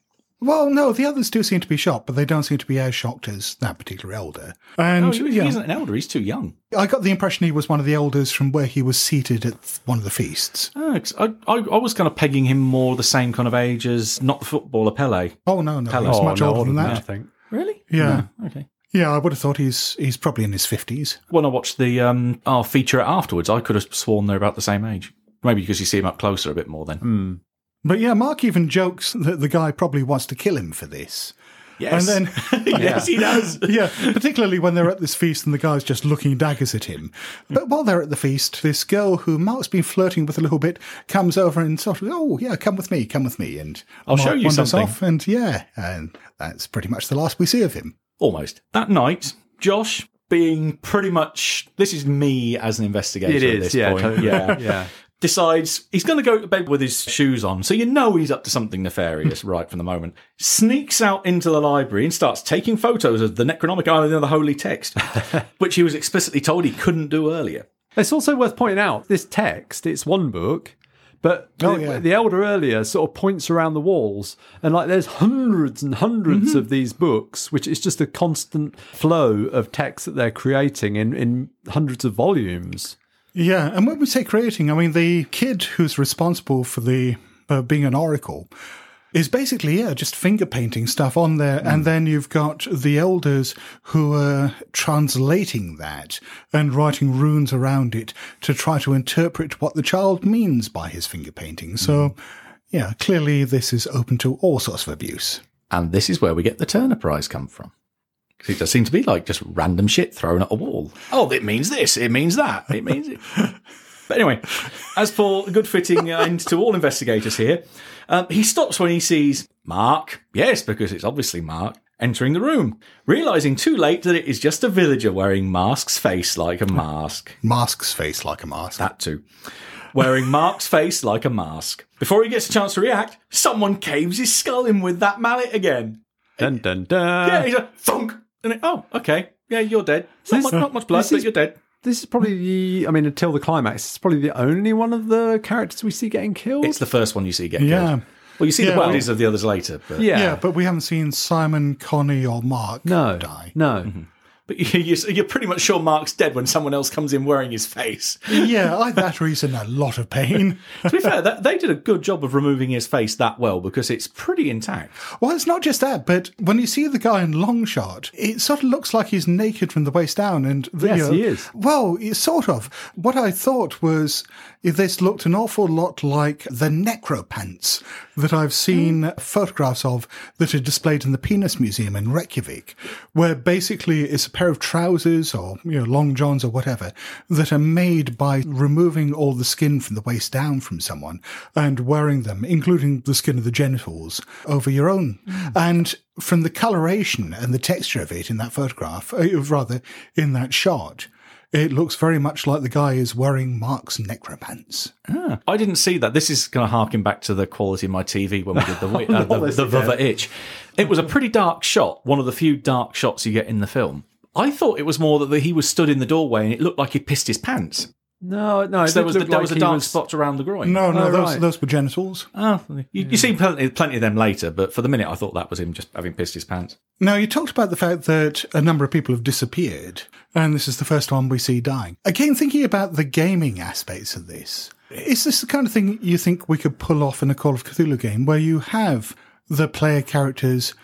Well, no, the others do seem to be shocked, but they don't seem to be as shocked as that particular elder. And No, he, he isn't an elder. He's too young. I got the impression he was one of the elders from where he was seated at one of the feasts. Oh, I, I, I was kind of pegging him more the same kind of age as not the footballer Pele. Oh no, no, Hello. he's Oh, much no, older than that. I think. Really? Yeah, No, okay. yeah. I would have thought he's he's probably in his fifties. When I watched the um, our feature afterwards, I could have sworn they're about the same age. Maybe because you see him up closer a bit more then. But yeah, Mark even jokes that the guy probably wants to kill him for this. Yes. And then yes, he does. yeah, particularly when they're at this feast and the guy's just looking daggers at him. But while they're at the feast, this girl who Mark's been flirting with a little bit comes over and sort of, oh yeah, come with me, come with me, and I'll show Mark you wanders something. Off, and yeah, and that's pretty much the last we see of him. Almost. That night, Josh being pretty much this is me as an investigator It at this yeah, point. totally. Yeah. Yeah. Decides he's going to go to bed with his shoes on, so you know he's up to something nefarious right from the moment. Sneaks out into the library and starts taking photos of the Necronomicon and the Holy Text, which he was explicitly told he couldn't do earlier. It's also worth pointing out this text, it's one book, but Oh, the, yeah. the elder earlier sort of points around the walls and like there's hundreds and 100s Mm-hmm. of these books, which is just a constant flow of text that they're creating in, in hundreds of volumes. Yeah, and when we say creating, I mean the kid who's responsible for the uh, being an oracle is basically yeah just finger painting stuff on there, and then you've got the elders who are translating that and writing runes around it to try to interpret what the child means by his finger painting. So. Yeah, clearly this is open to all sorts of abuse. And this is where we get the Turner Prize come from. 'Cause It does seem to be like just random shit thrown at a wall. Oh, it means this. It means that. It means it. but anyway, as for good fitting end to all investigators here, um, he stops when he sees Mark. Yes, because it's obviously Mark entering the room, realizing too late that it is just a villager wearing Mask's face like a mask. Mask's face like a mask. That too. Wearing Mark's face like a mask. Before he gets a chance to react, someone caves his skull in with that mallet again. Dun dun dun. Yeah, he's like, thunk. And it, oh, okay. Yeah, you're dead. Not, this- much, not much blood, this but is- you're dead. This is probably the, I mean, until the climax, it's probably the only one of the characters we see getting killed. It's the first one you see get Yeah. killed. Well, you see Yeah, the well- bodies of the others later, but yeah. yeah, but we haven't seen Simon, Connie, or Mark no, die. no. Mm-hmm. But you- you're, pretty much sure Mark's dead when someone else comes in wearing his face. Yeah, I that reason a lot of pain. to be fair, that, they did a good job of removing his face that well because it's pretty intact. Well, it's not just that, but when you see the guy in long shot, it sort of looks like he's naked from the waist down. And the, Yes, you know- he is. Well, it's sort of. What I thought was this looked an awful lot like the necropants that I've seen photographs of that are displayed in the Penis Museum in Reykjavik, where basically it's a pair of trousers or you know long johns or whatever that are made by removing all the skin from the waist down from someone and wearing them, including the skin of the genitals, over your own. And from the coloration and the texture of it in that photograph, uh, rather in that shot, it looks very much like the guy is wearing Mark's necropants. I didn't see that. This is going to harken back to the quality of my TV when we did the uh, the, the. Itch. It was a pretty dark shot, one of the few dark shots you get in the film. I thought it was more that he was stood in the doorway and it looked like he pissed his pants. No, no. it there was, looked there like was a he dark spot around the groin. No, no, Oh, those, right. those were genitals. Oh, you, you see plenty, plenty of them later, but for the minute I thought that was him just having pissed his pants. Now, you talked about the fact that a number of people have disappeared, and this is the first one we see dying. Again, thinking about the gaming aspects of this, is this the kind of thing you think we could pull off in a Call of Cthulhu game where you have the player characters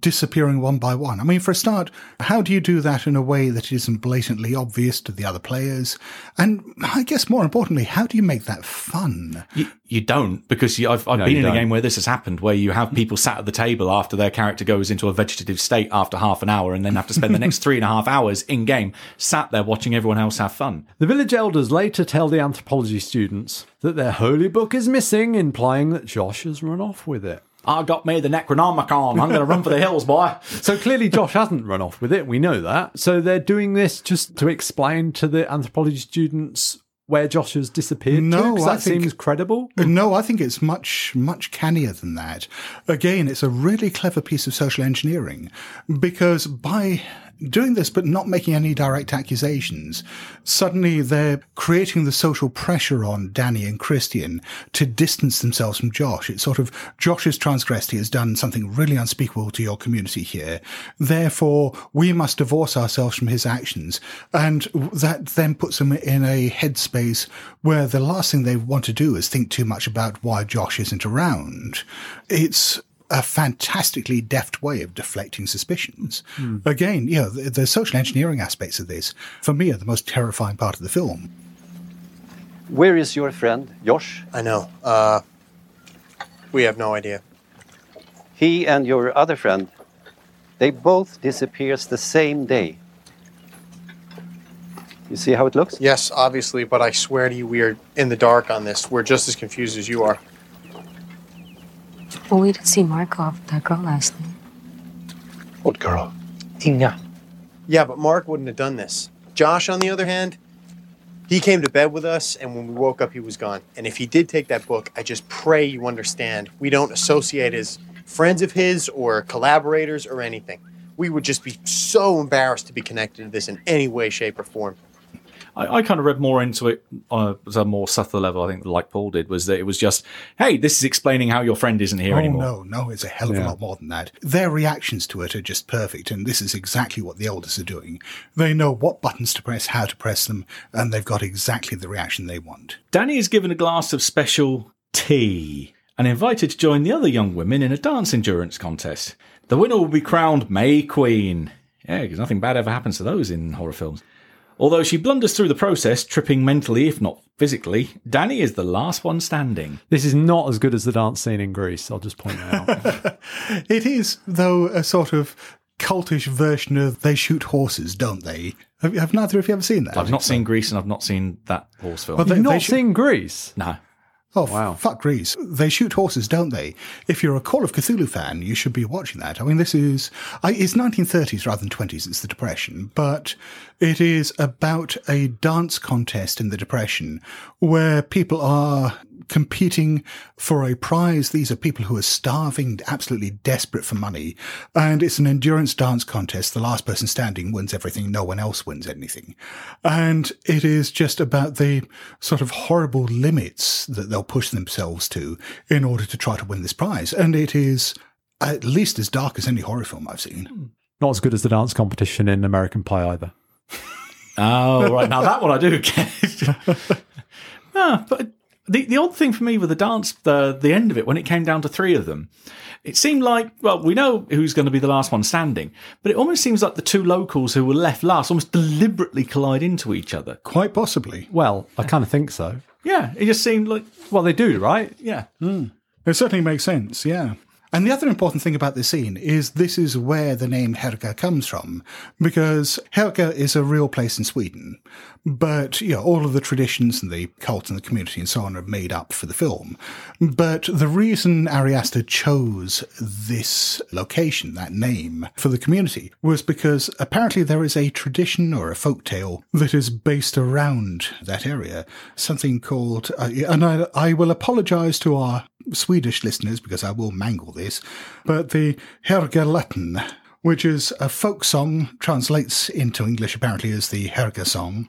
disappearing one by one? I mean, for a start, how do you do that in a way that isn't blatantly obvious to the other players? And I guess more importantly, how do you make that fun? You, you don't because you, I've, I've No, been you in a don't. game where this has happened, where you have people sat at the table after their character goes into a vegetative state after half an hour, and then have to spend the next three and a half hours in game sat there watching everyone else have fun. The village elders later tell the anthropology students that their holy book is missing, implying that Josh has run off with it. I got me the Necronomicon. I'm going to run for the hills, boy. So clearly, Josh hasn't run off with it. We know that. So they're doing this just to explain to the anthropology students where Josh has disappeared No, to. 'cause I that think- seems credible. Uh, no, I think it's much, much cannier than that. Again, it's a really clever piece of social engineering because by doing this but not making any direct accusations, suddenly they're creating the social pressure on Dani and Christian to distance themselves from Josh. It's sort of Josh has transgressed, he has done something really unspeakable to your community here. Therefore, we must divorce ourselves from his actions. And that then puts them in a headspace where the last thing they want to do is think too much about why Josh isn't around. It's a fantastically deft way of deflecting suspicions. Again, you know, the, the social engineering aspects of this, for me, are the most terrifying part of the film. Where is your friend, Josh? I know. Uh, we have no idea. He and your other friend, They both disappears the same day. You see how it looks? Yes, obviously, but I swear to you, we are in the dark on this. We're just as confused as you are. Well, we did see Markov, that girl last night. What girl? Inga. Yeah, but Mark wouldn't have done this. Josh, on the other hand, he came to bed with us, and when we woke up, he was gone. And if he did take that book, I just pray you understand. We don't associate as friends of his or collaborators or anything. We would just be so embarrassed to be connected to this in any way, shape, or form. I, I kind of read more into it on a, a more subtle level. I think, like Paul did, was that it was just, hey, this is explaining how your friend isn't here oh, anymore. no, no, it's a hell of a lot more than that. Their reactions to it are just perfect, and this is exactly what the elders are doing. They know what buttons to press, how to press them, and they've got exactly the reaction they want. Dani is given a glass of special tea and invited to join the other young women in a dance endurance contest. The winner will be crowned May Queen. Yeah, because nothing bad ever happens to those in horror films. Although she blunders through the process, tripping mentally, if not physically, Dani is the last one standing. This is not as good as the dance scene in Grease. I'll just point that out. It is, though, a sort of cultish version of they shoot horses, don't they? Have, have neither of you ever seen that? I've not seen Grease and I've not seen that horse film. Well, they- You've they not seen Grease? no. Oh, wow. fuck Grease. They shoot horses, don't they? If you're a Call of Cthulhu fan, you should be watching that. I mean, this is, I, it's 1930s rather than 20s. It's the Depression, but it is about a dance contest in the Depression where people are competing for a prize. These are people who are starving, absolutely desperate for money. And it's an endurance dance contest. The last person standing wins everything. No one else wins anything. And it is just about the sort of horrible limits that they'll push themselves to in order to try to win this prize. And it is at least as dark as any horror film I've seen. Not as good as the dance competition in American Pie either. Oh, right. Now that one I do get. ah, but the, the odd thing for me with the dance, the, the end of it, when it came down to three of them, it seemed like, well, we know who's going to be the last one standing, but it almost seems like the two locals who were left last almost deliberately collide into each other. Quite possibly. Well, I kind of think so. Yeah, it just seemed like, Well, they do, right? yeah. Hmm. It certainly makes sense, yeah. And the other important thing about this scene is this is where the name Hårga comes from, because Hårga is a real place in Sweden. But, you know, all of the traditions and the cult and the community and so on are made up for the film. But the reason Ari Aster chose this location, that name, for the community was because apparently there is a tradition or a folk tale that is based around that area. Something called, uh, and I, I will apologize to our Swedish listeners because I will mangle this, but the Hårgalåten, which is a folk song, translates into English apparently as the Hårga song,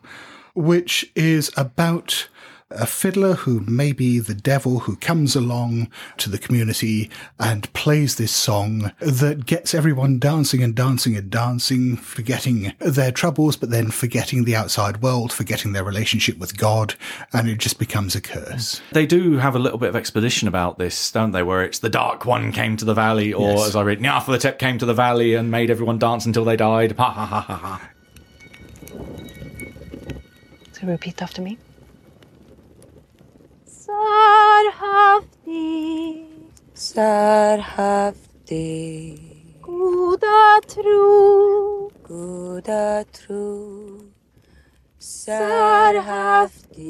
which is about a fiddler who may be the devil who comes along to the community and plays this song that gets everyone dancing and dancing and dancing, forgetting their troubles, but then forgetting the outside world, forgetting their relationship with God, and it just becomes a curse. They do have a little bit of exposition about this, don't they? Where it's the Dark One came to the valley, or Yes. as I read, Nyarlathotep came to the valley and made everyone dance until they died. Ha ha ha ha ha. So repeat after me. Sarhafti, Sarhafti, goda tro, goda tro. Sarhafti,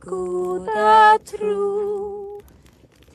goda tro,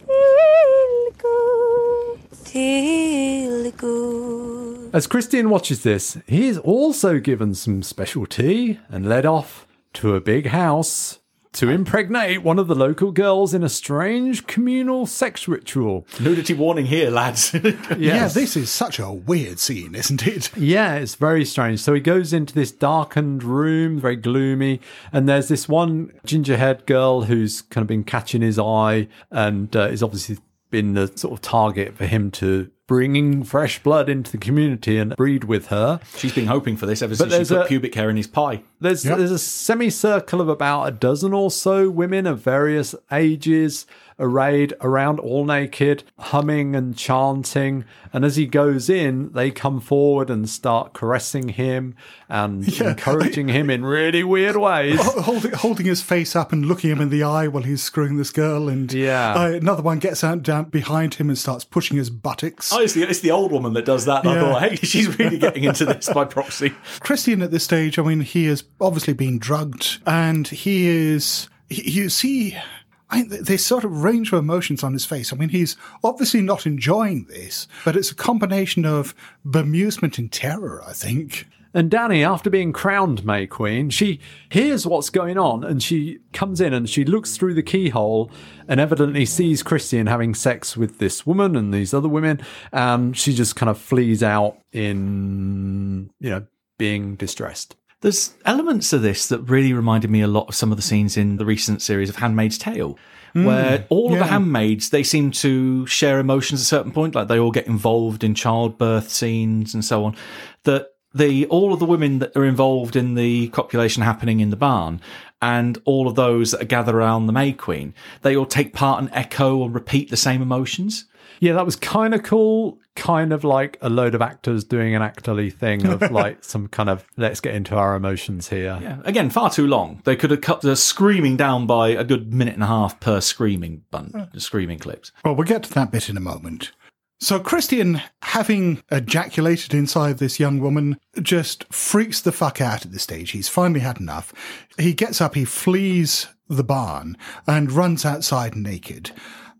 till Gud. Till Gud. As Christian watches this, he is also given some special tea and led off to a big house to impregnate one of the local girls in a strange communal sex ritual. Nudity warning here, lads. Yeah, this is such a weird scene, isn't it? Yeah, it's very strange. So he goes into this darkened room, very gloomy, and there's this one ginger-haired girl who's kind of been catching his eye and uh, is obviously been the sort of target for him to bringing fresh blood into the community and breed with her. She's been hoping for this ever But since she there's put a- pubic hair in his pie. There's Yep. there's a semicircle of about a dozen or so women of various ages arrayed around all naked, humming and chanting. And as he goes in, they come forward and start caressing him and encouraging him in really weird ways. Holding, holding his face up and looking him in the eye while he's screwing this girl, and Yeah. uh, another one gets out down behind him and starts pushing his buttocks. Oh, it's the, it's the old woman that does that. And I Yeah. thought, hey, she's really getting into this by proxy. Christian at this stage, I mean, he is obviously being drugged, and he is. You see, I, there's sort of range of emotions on his face. I mean, he's obviously not enjoying this, but it's a combination of bemusement and terror. I think. And Dani, after being crowned May Queen, she hears what's going on and she comes in and she looks through the keyhole and evidently sees Christian having sex with this woman and these other women. And she just kind of flees out in, you know, being distressed. There's elements of this that really reminded me a lot of some of the scenes in the recent series of Handmaid's Tale, hmm, where all of the handmaids they seem to share emotions at a certain point, like they all get involved in childbirth scenes and so on. That the all of the women that are involved in the copulation happening in the barn, and all of those that are gathered around the May Queen, they all take part and echo and repeat the same emotions. Yeah, that was kind of cool. Kind of like a load of actors doing an actorly thing of like some kind of let's get into our emotions here. Yeah, again, far too long. They could have cut the screaming down by a good minute and a half per screaming bun, screaming clips. Well, we'll get to that bit in a moment. So Christian, having ejaculated inside this young woman, just freaks the fuck out at this stage. He's finally had enough. He gets up, he flees the barn and runs outside naked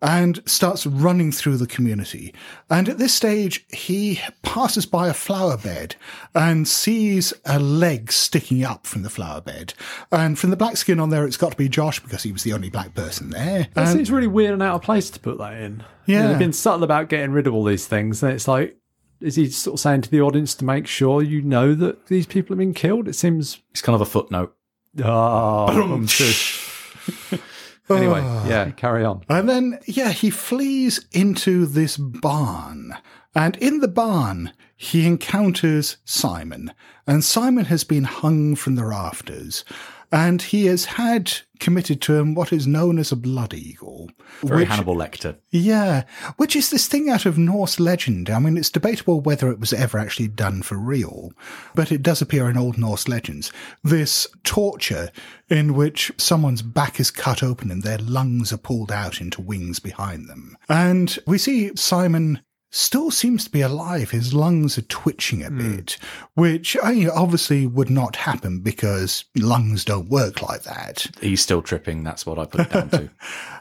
and starts running through the community. And at this stage, he passes by a flower bed and sees a leg sticking up from the flower bed. And from the black skin on there, it's got to be Josh because he was the only black person there. That And- seems really weird and out of place to put that in. You know, Yeah. they've been subtle about getting rid of all these things, and it's like, is he sort of saying to the audience to make sure you know that these people have been killed? It seems. It's kind of a footnote. Oh, anyway, ah. yeah, carry on. And then, yeah, he flees into this barn. And in the barn, he encounters Simon. And Simon has been hung from the rafters. And he has had committed to him what is known as a blood eagle. Very which- Hannibal Lecter. Yeah, which is this thing out of Norse legend. I mean, it's debatable whether it was ever actually done for real, but it does appear in Old Norse legends. This torture in which someone's back is cut open and their lungs are pulled out into wings behind them. And we see Simon still seems to be alive. His lungs are twitching a hmm. bit, which I mean, obviously would not happen because lungs don't work like that. He's still tripping. That's what I put it down to.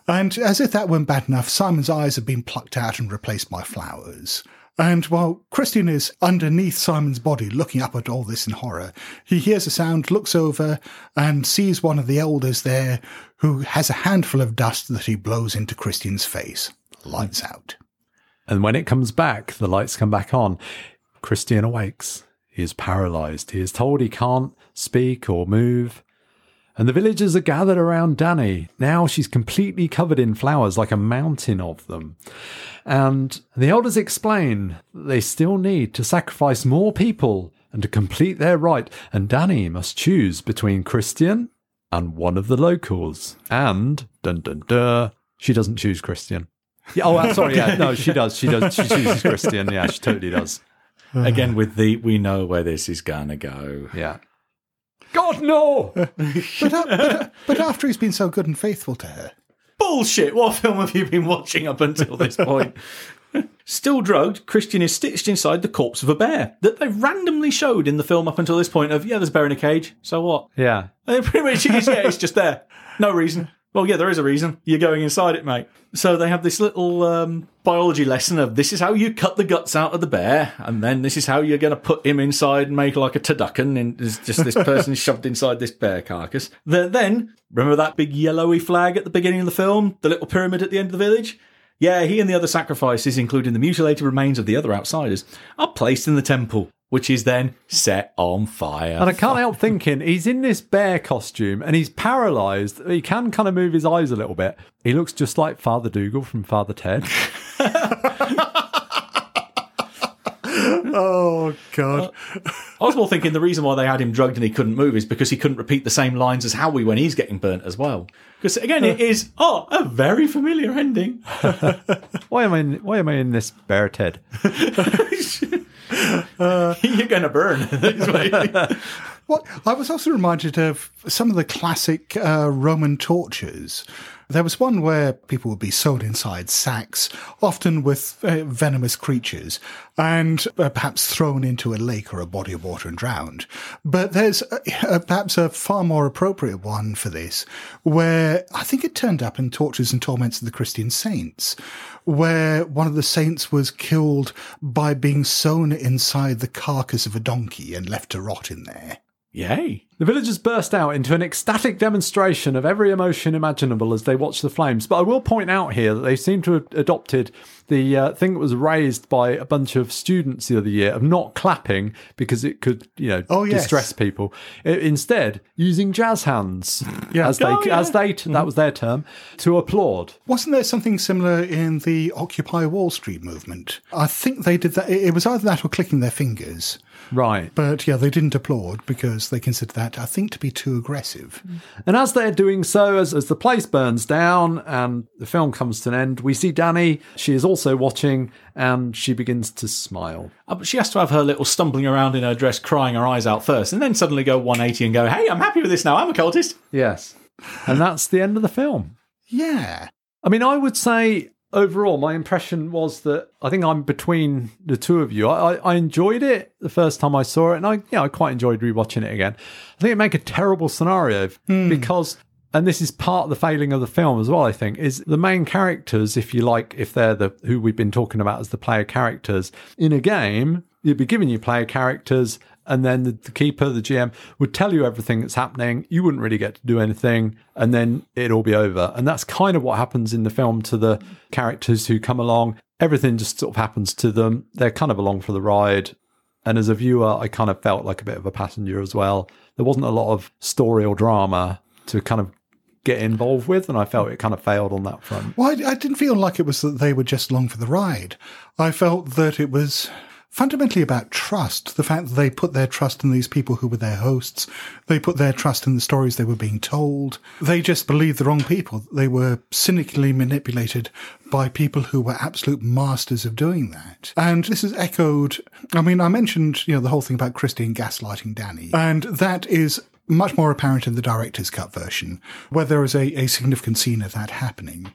And as if that weren't bad enough, Simon's eyes have been plucked out and replaced by flowers. And while Christian is underneath Simon's body, looking up at all this in horror, he hears a sound, looks over, and sees one of the elders there who has a handful of dust that he blows into Christian's face. Lights out. And when it comes back, the lights come back on. Christian awakes. He is paralyzed. He is told he can't speak or move. And the villagers are gathered around Dani. Now she's completely covered in flowers, like a mountain of them. And the elders explain that they still need to sacrifice more people and to complete their rite. And Dani must choose between Christian and one of the locals. And, dun dun dun, she doesn't choose Christian. Yeah, oh, I'm sorry. Yeah, no, she does. She does. She chooses Christian. Yeah, she totally does. Again, with the we know where this is gonna go. Yeah. God, no! But, uh, but, but after he's been so good and faithful to her, Bullshit! What film have you been watching up until this point? Still drugged, Christian is stitched inside the corpse of a bear that they randomly showed in the film up until this point of, yeah, there's a bear in a cage, so what? Yeah. And it pretty much is, yeah, it's just there. No reason. Well, yeah, there is a reason. You're going inside it, mate. So they have this little um, biology lesson of this is how you cut the guts out of the bear, and then this is how you're going to put him inside and make like a turducken, and there's just this person shoved inside this bear carcass. The- Then, remember that big yellowy flag at the beginning of the film? The little pyramid at the end of the village? Yeah, he and the other sacrifices, including the mutilated remains of the other outsiders, are placed in the temple, which is then set on fire. And I can't help thinking he's in this bear costume and he's paralyzed. He can kind of move his eyes a little bit. He looks just like Father Dougal from Father Ted. oh god. I was more thinking the reason why they had him drugged and he couldn't move is because he couldn't repeat the same lines as Howie when he's getting burnt as well. Because again, it is oh a very familiar ending. Why am I? In, why am I in this bear Ted? You're going to burn. What I was also reminded of some of the classic uh, Roman tortures. There was one where people would be sewn inside sacks, often with uh, venomous creatures, and uh, perhaps thrown into a lake or a body of water and drowned. But there's uh, perhaps a far more appropriate one for this, where I think it turned up in Tortures and Torments of the Christian Saints, where one of the saints was killed by being sewn inside the carcass of a donkey and left to rot in there. Yay. The villagers burst out into an ecstatic demonstration of every emotion imaginable as they watched the flames. But I will point out here that they seem to have adopted the uh, thing that was raised by a bunch of students the other year of not clapping because it could, you know, Oh, yes. distress people. Instead, using jazz hands, Yeah. as they Oh, yeah. as they that was their term, to applaud. Wasn't there something similar in the Occupy Wall Street movement? I think they did that. It was either that or clicking their fingers. Right. But yeah, they didn't applaud because they considered that, I think, to be too aggressive. And as they're doing so, as, as the place burns down and the film comes to an end, we see Dani. She is also watching and she begins to smile. Uh, but she has to have her little stumbling around in her dress, crying her eyes out first, and then suddenly go 180 and go, hey, I'm happy with this now. I'm a cultist. Yes. And that's the end of the film. Yeah. I mean, I would say overall, my impression was that I think I'm between the two of you. I, I, enjoyed it the first time I saw it, and I yeah, I quite enjoyed rewatching it again. I think it make a terrible scenario hmm. because. And this is part of the failing of the film as well. I think is the main characters, if you like, if they're the who we've been talking about as the player characters in a game, you'd be giving you player characters, and then the, the keeper, the GM, would tell you everything that's happening. You wouldn't really get to do anything, and then it'd all be over. And that's kind of what happens in the film to the characters who come along. Everything just sort of happens to them. They're kind of along for the ride. And as a viewer, I kind of felt like a bit of a passenger as well. There wasn't a lot of story or drama to kind of get involved with, and I felt it kind of failed on that front. Well, I, I didn't feel like it was that they were just along for the ride. I felt that it was fundamentally about trust. The fact that they put their trust in these people who were their hosts. They put their trust in the stories they were being told. They just believed the wrong people. They were cynically manipulated by people who were absolute masters of doing that. And this is echoed. I mean, I mentioned, you know, the whole thing about Christine gaslighting Dani. And that is much more apparent in the director's cut version, where there is a, a significant scene of that happening.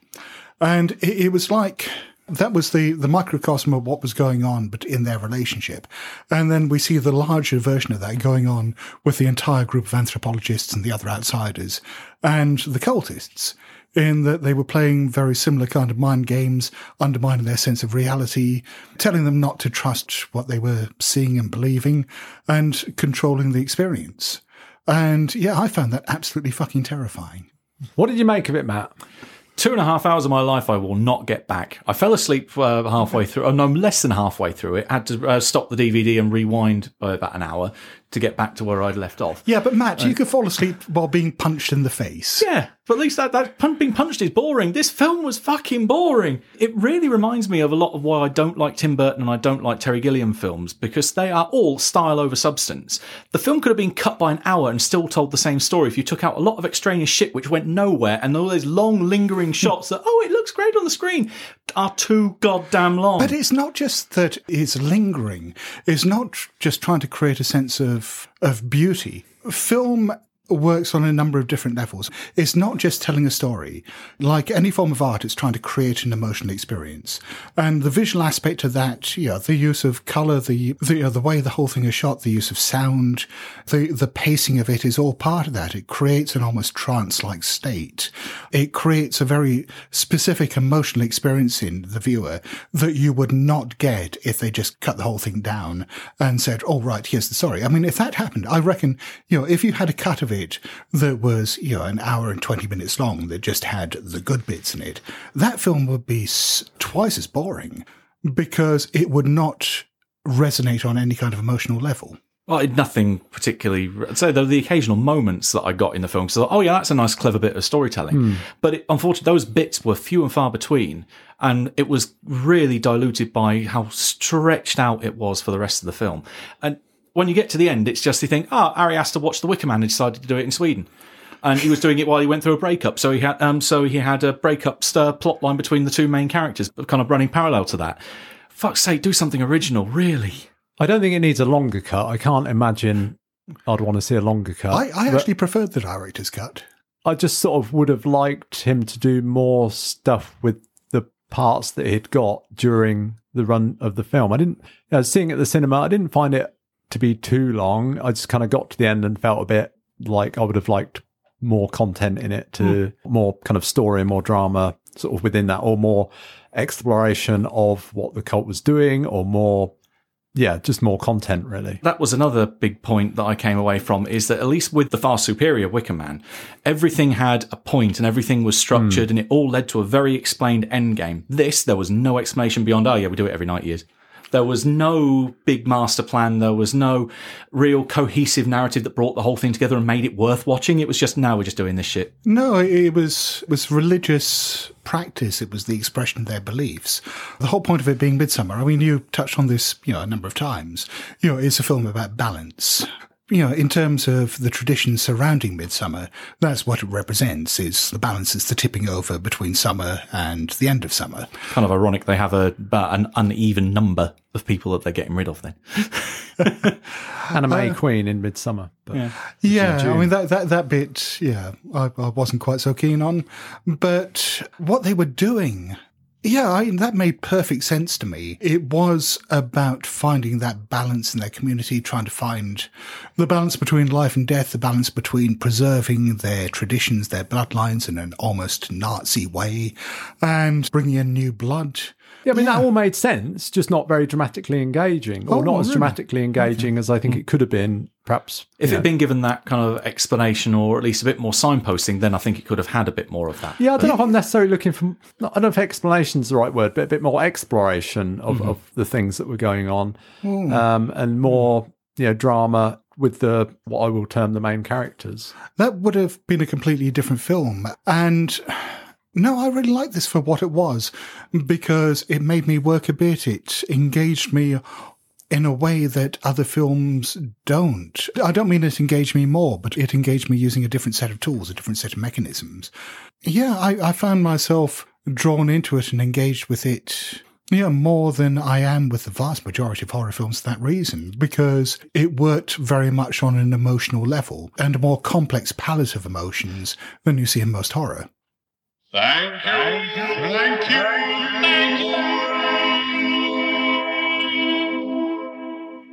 And it, it was like that was the, the microcosm of what was going on but in their relationship. And then we see the larger version of that going on with the entire group of anthropologists and the other outsiders and the cultists. In that they were playing very similar kind of mind games, undermining their sense of reality, telling them not to trust what they were seeing and believing, and controlling the experience. And yeah, I found that absolutely fucking terrifying. What did you make of it, Matt? Two and a half hours of my life I will not get back. I fell asleep uh, halfway through, oh no, less than halfway through it. Had to uh, stop the DVD and rewind by about an hour to get back to where I'd left off. Yeah, but Matt, you could fall asleep while being punched in the face. Yeah, but at least that, that being punched is boring. This film was fucking boring. It really reminds me of a lot of why I don't like Tim Burton and I don't like Terry Gilliam films because they are all style over substance. The film could have been cut by an hour and still told the same story if you took out a lot of extraneous shit which went nowhere and all those long lingering hmm. shots that, oh, it looks great on the screen are too goddamn long. But it's not just that it's lingering. It's not just trying to create a sense of of beauty. Film works on a number of different levels. It's not just telling a story. Like any form of art, it's trying to create an emotional experience. And the visual aspect of that, yeah, the use of color, the, the, you know, the way the whole thing is shot, the use of sound, the, the pacing of it is all part of that. It creates an almost trance-like state. It creates a very specific emotional experience in the viewer that you would not get if they just cut the whole thing down and said, oh, right, here's the story. I mean, if that happened, I reckon, you know, if you had a cut of it that was, you know, an hour and 20 minutes long that just had the good bits in it, that film would be twice as boring because it would not resonate on any kind of emotional level. Well, nothing particularly. So there were the occasional moments that I got in the film. So, oh yeah, that's a nice, clever bit of storytelling. Hmm. But it, unfortunately, those bits were few and far between, and it was really diluted by how stretched out it was for the rest of the film. And when you get to the end, it's just you think, oh, Ari has to watch The Wicker Man and decided to do it in Sweden. And he was doing it while he went through a breakup. So he had, um, so he had a breakup stir plot line between the two main characters, but kind of running parallel to that. Fuck's sake, do something original, really. I don't think it needs a longer cut. I can't imagine I'd want to see a longer cut. I, I actually preferred the director's cut. I just sort of would have liked him to do more stuff with the parts that he'd got during the run of the film. I didn't, you know, seeing it at the cinema, I didn't find it to be too long. I just kind of got to the end and felt a bit like I would have liked more content in it to hmm. more kind of story more drama sort of within that or more exploration of what the cult was doing or more, yeah, just more content really. That was another big point that I came away from is that at least with the far superior Wicker Man, everything had a point and everything was structured hmm. and it all led to a very explained end game. This, there was no explanation beyond, oh yeah, we do it every 90 years. There was no big master plan. There was no real cohesive narrative that brought the whole thing together and made it worth watching. It was just, now we're just doing this shit. No, it was was religious practice. It was the expression of their beliefs. The whole point of it being Midsummer. I mean, you touched on this, you know, a number of times. You know, it's a film about balance. You know, in terms of the traditions surrounding Midsummer, that's what it represents. Is the balance is the tipping over between summer and the end of summer. Kind of ironic they have a, about an uneven number of people that they're getting rid of then. Anna May uh, Queen in Midsummer. But Yeah. Yeah, June. I mean that that that bit, yeah, I, I wasn't quite so keen on, but what they were doing, yeah, I, that made perfect sense to me. It was about finding that balance in their community, trying to find the balance between life and death, the balance between preserving their traditions, their bloodlines in an almost Nazi way, and bringing in new blood. Yeah, I mean, that all made sense, just not very dramatically engaging, or Oh, not as dramatically engaging as I think it could have been, perhaps. If it'd been given that kind of explanation or at least a bit more signposting, then I think it could have had a bit more of that. Yeah, I don't know if I'm necessarily looking for, I don't know if explanation is the right word, but a bit more exploration of, Mm-hmm. of the things that were going on um, and more, you know, drama with the, what I will term the main characters. That would have been a completely different film. And no, I really like this for what it was because it made me work a bit. It engaged me in a way that other films don't. I don't mean it engaged me more, but it engaged me using a different set of tools, a different set of mechanisms. Yeah, I, I found myself drawn into it and engaged with it. Yeah, more than I am with the vast majority of horror films for that reason, because it worked very much on an emotional level and a more complex palette of emotions than you see in most horror. Thank you. Thank you. Thank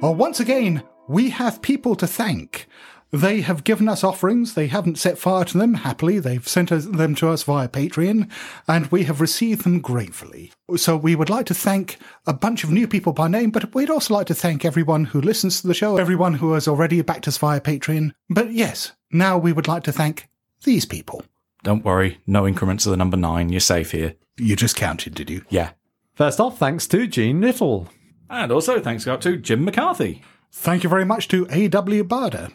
Well, once again, we have people to thank. They have given us offerings. They haven't set fire to them. Happily, they've sent us, them to us via Patreon, and we have received them gratefully. So we would like to thank a bunch of new people by name, but we'd also like to thank everyone who listens to the show, everyone who has already backed us via Patreon. But yes, now we would like to thank these people. Don't worry, no increments of the number nine. You're safe here. You just counted, did you? Yeah. First off, thanks to Gene Little. And also thanks go out to Jim McCarthy. Thank you very much to A.W. Barder.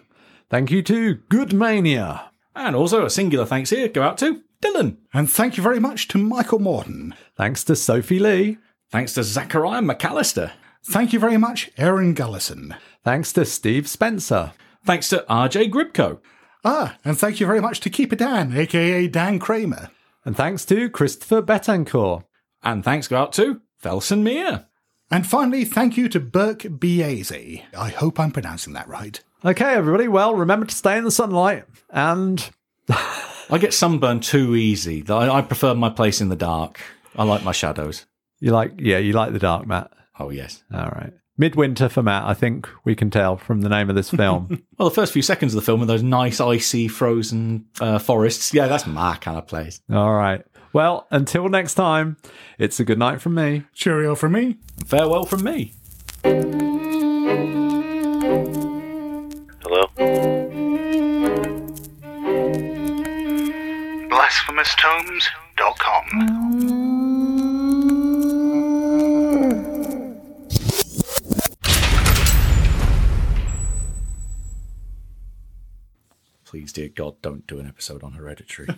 Thank you to Good Mania. And also a singular thanks here go out to Dylan. And thank you very much to Michael Morton. Thanks to Sophie Lee. Thanks to Zachariah McAllister. Thank you very much, Aaron Gullison. Thanks to Steve Spencer. Thanks to RJ Gribko. Ah, and thank you very much to Keeper Dan, aka Dan Kramer. And thanks to Christopher Betancourt. And thanks go out to Felsen Meir. And finally, thank you to Burke Biese. I hope I'm pronouncing that right. Okay, everybody. Well, remember to stay in the sunlight and I get sunburned too easy. I, I prefer my place in the dark. I like my shadows. you like, yeah, you like the dark, Matt. Oh, yes. All right. Midwinter for Matt, I think we can tell from the name of this film. Well, the first few seconds of the film are those nice, icy, frozen uh, forests. Yeah, that's my kind of place. All right. Well, until next time, it's a good night from me. Cheerio from me. Farewell from me. Hello? BlasphemousTomes.com. please, dear God, don't do an episode on Hereditary.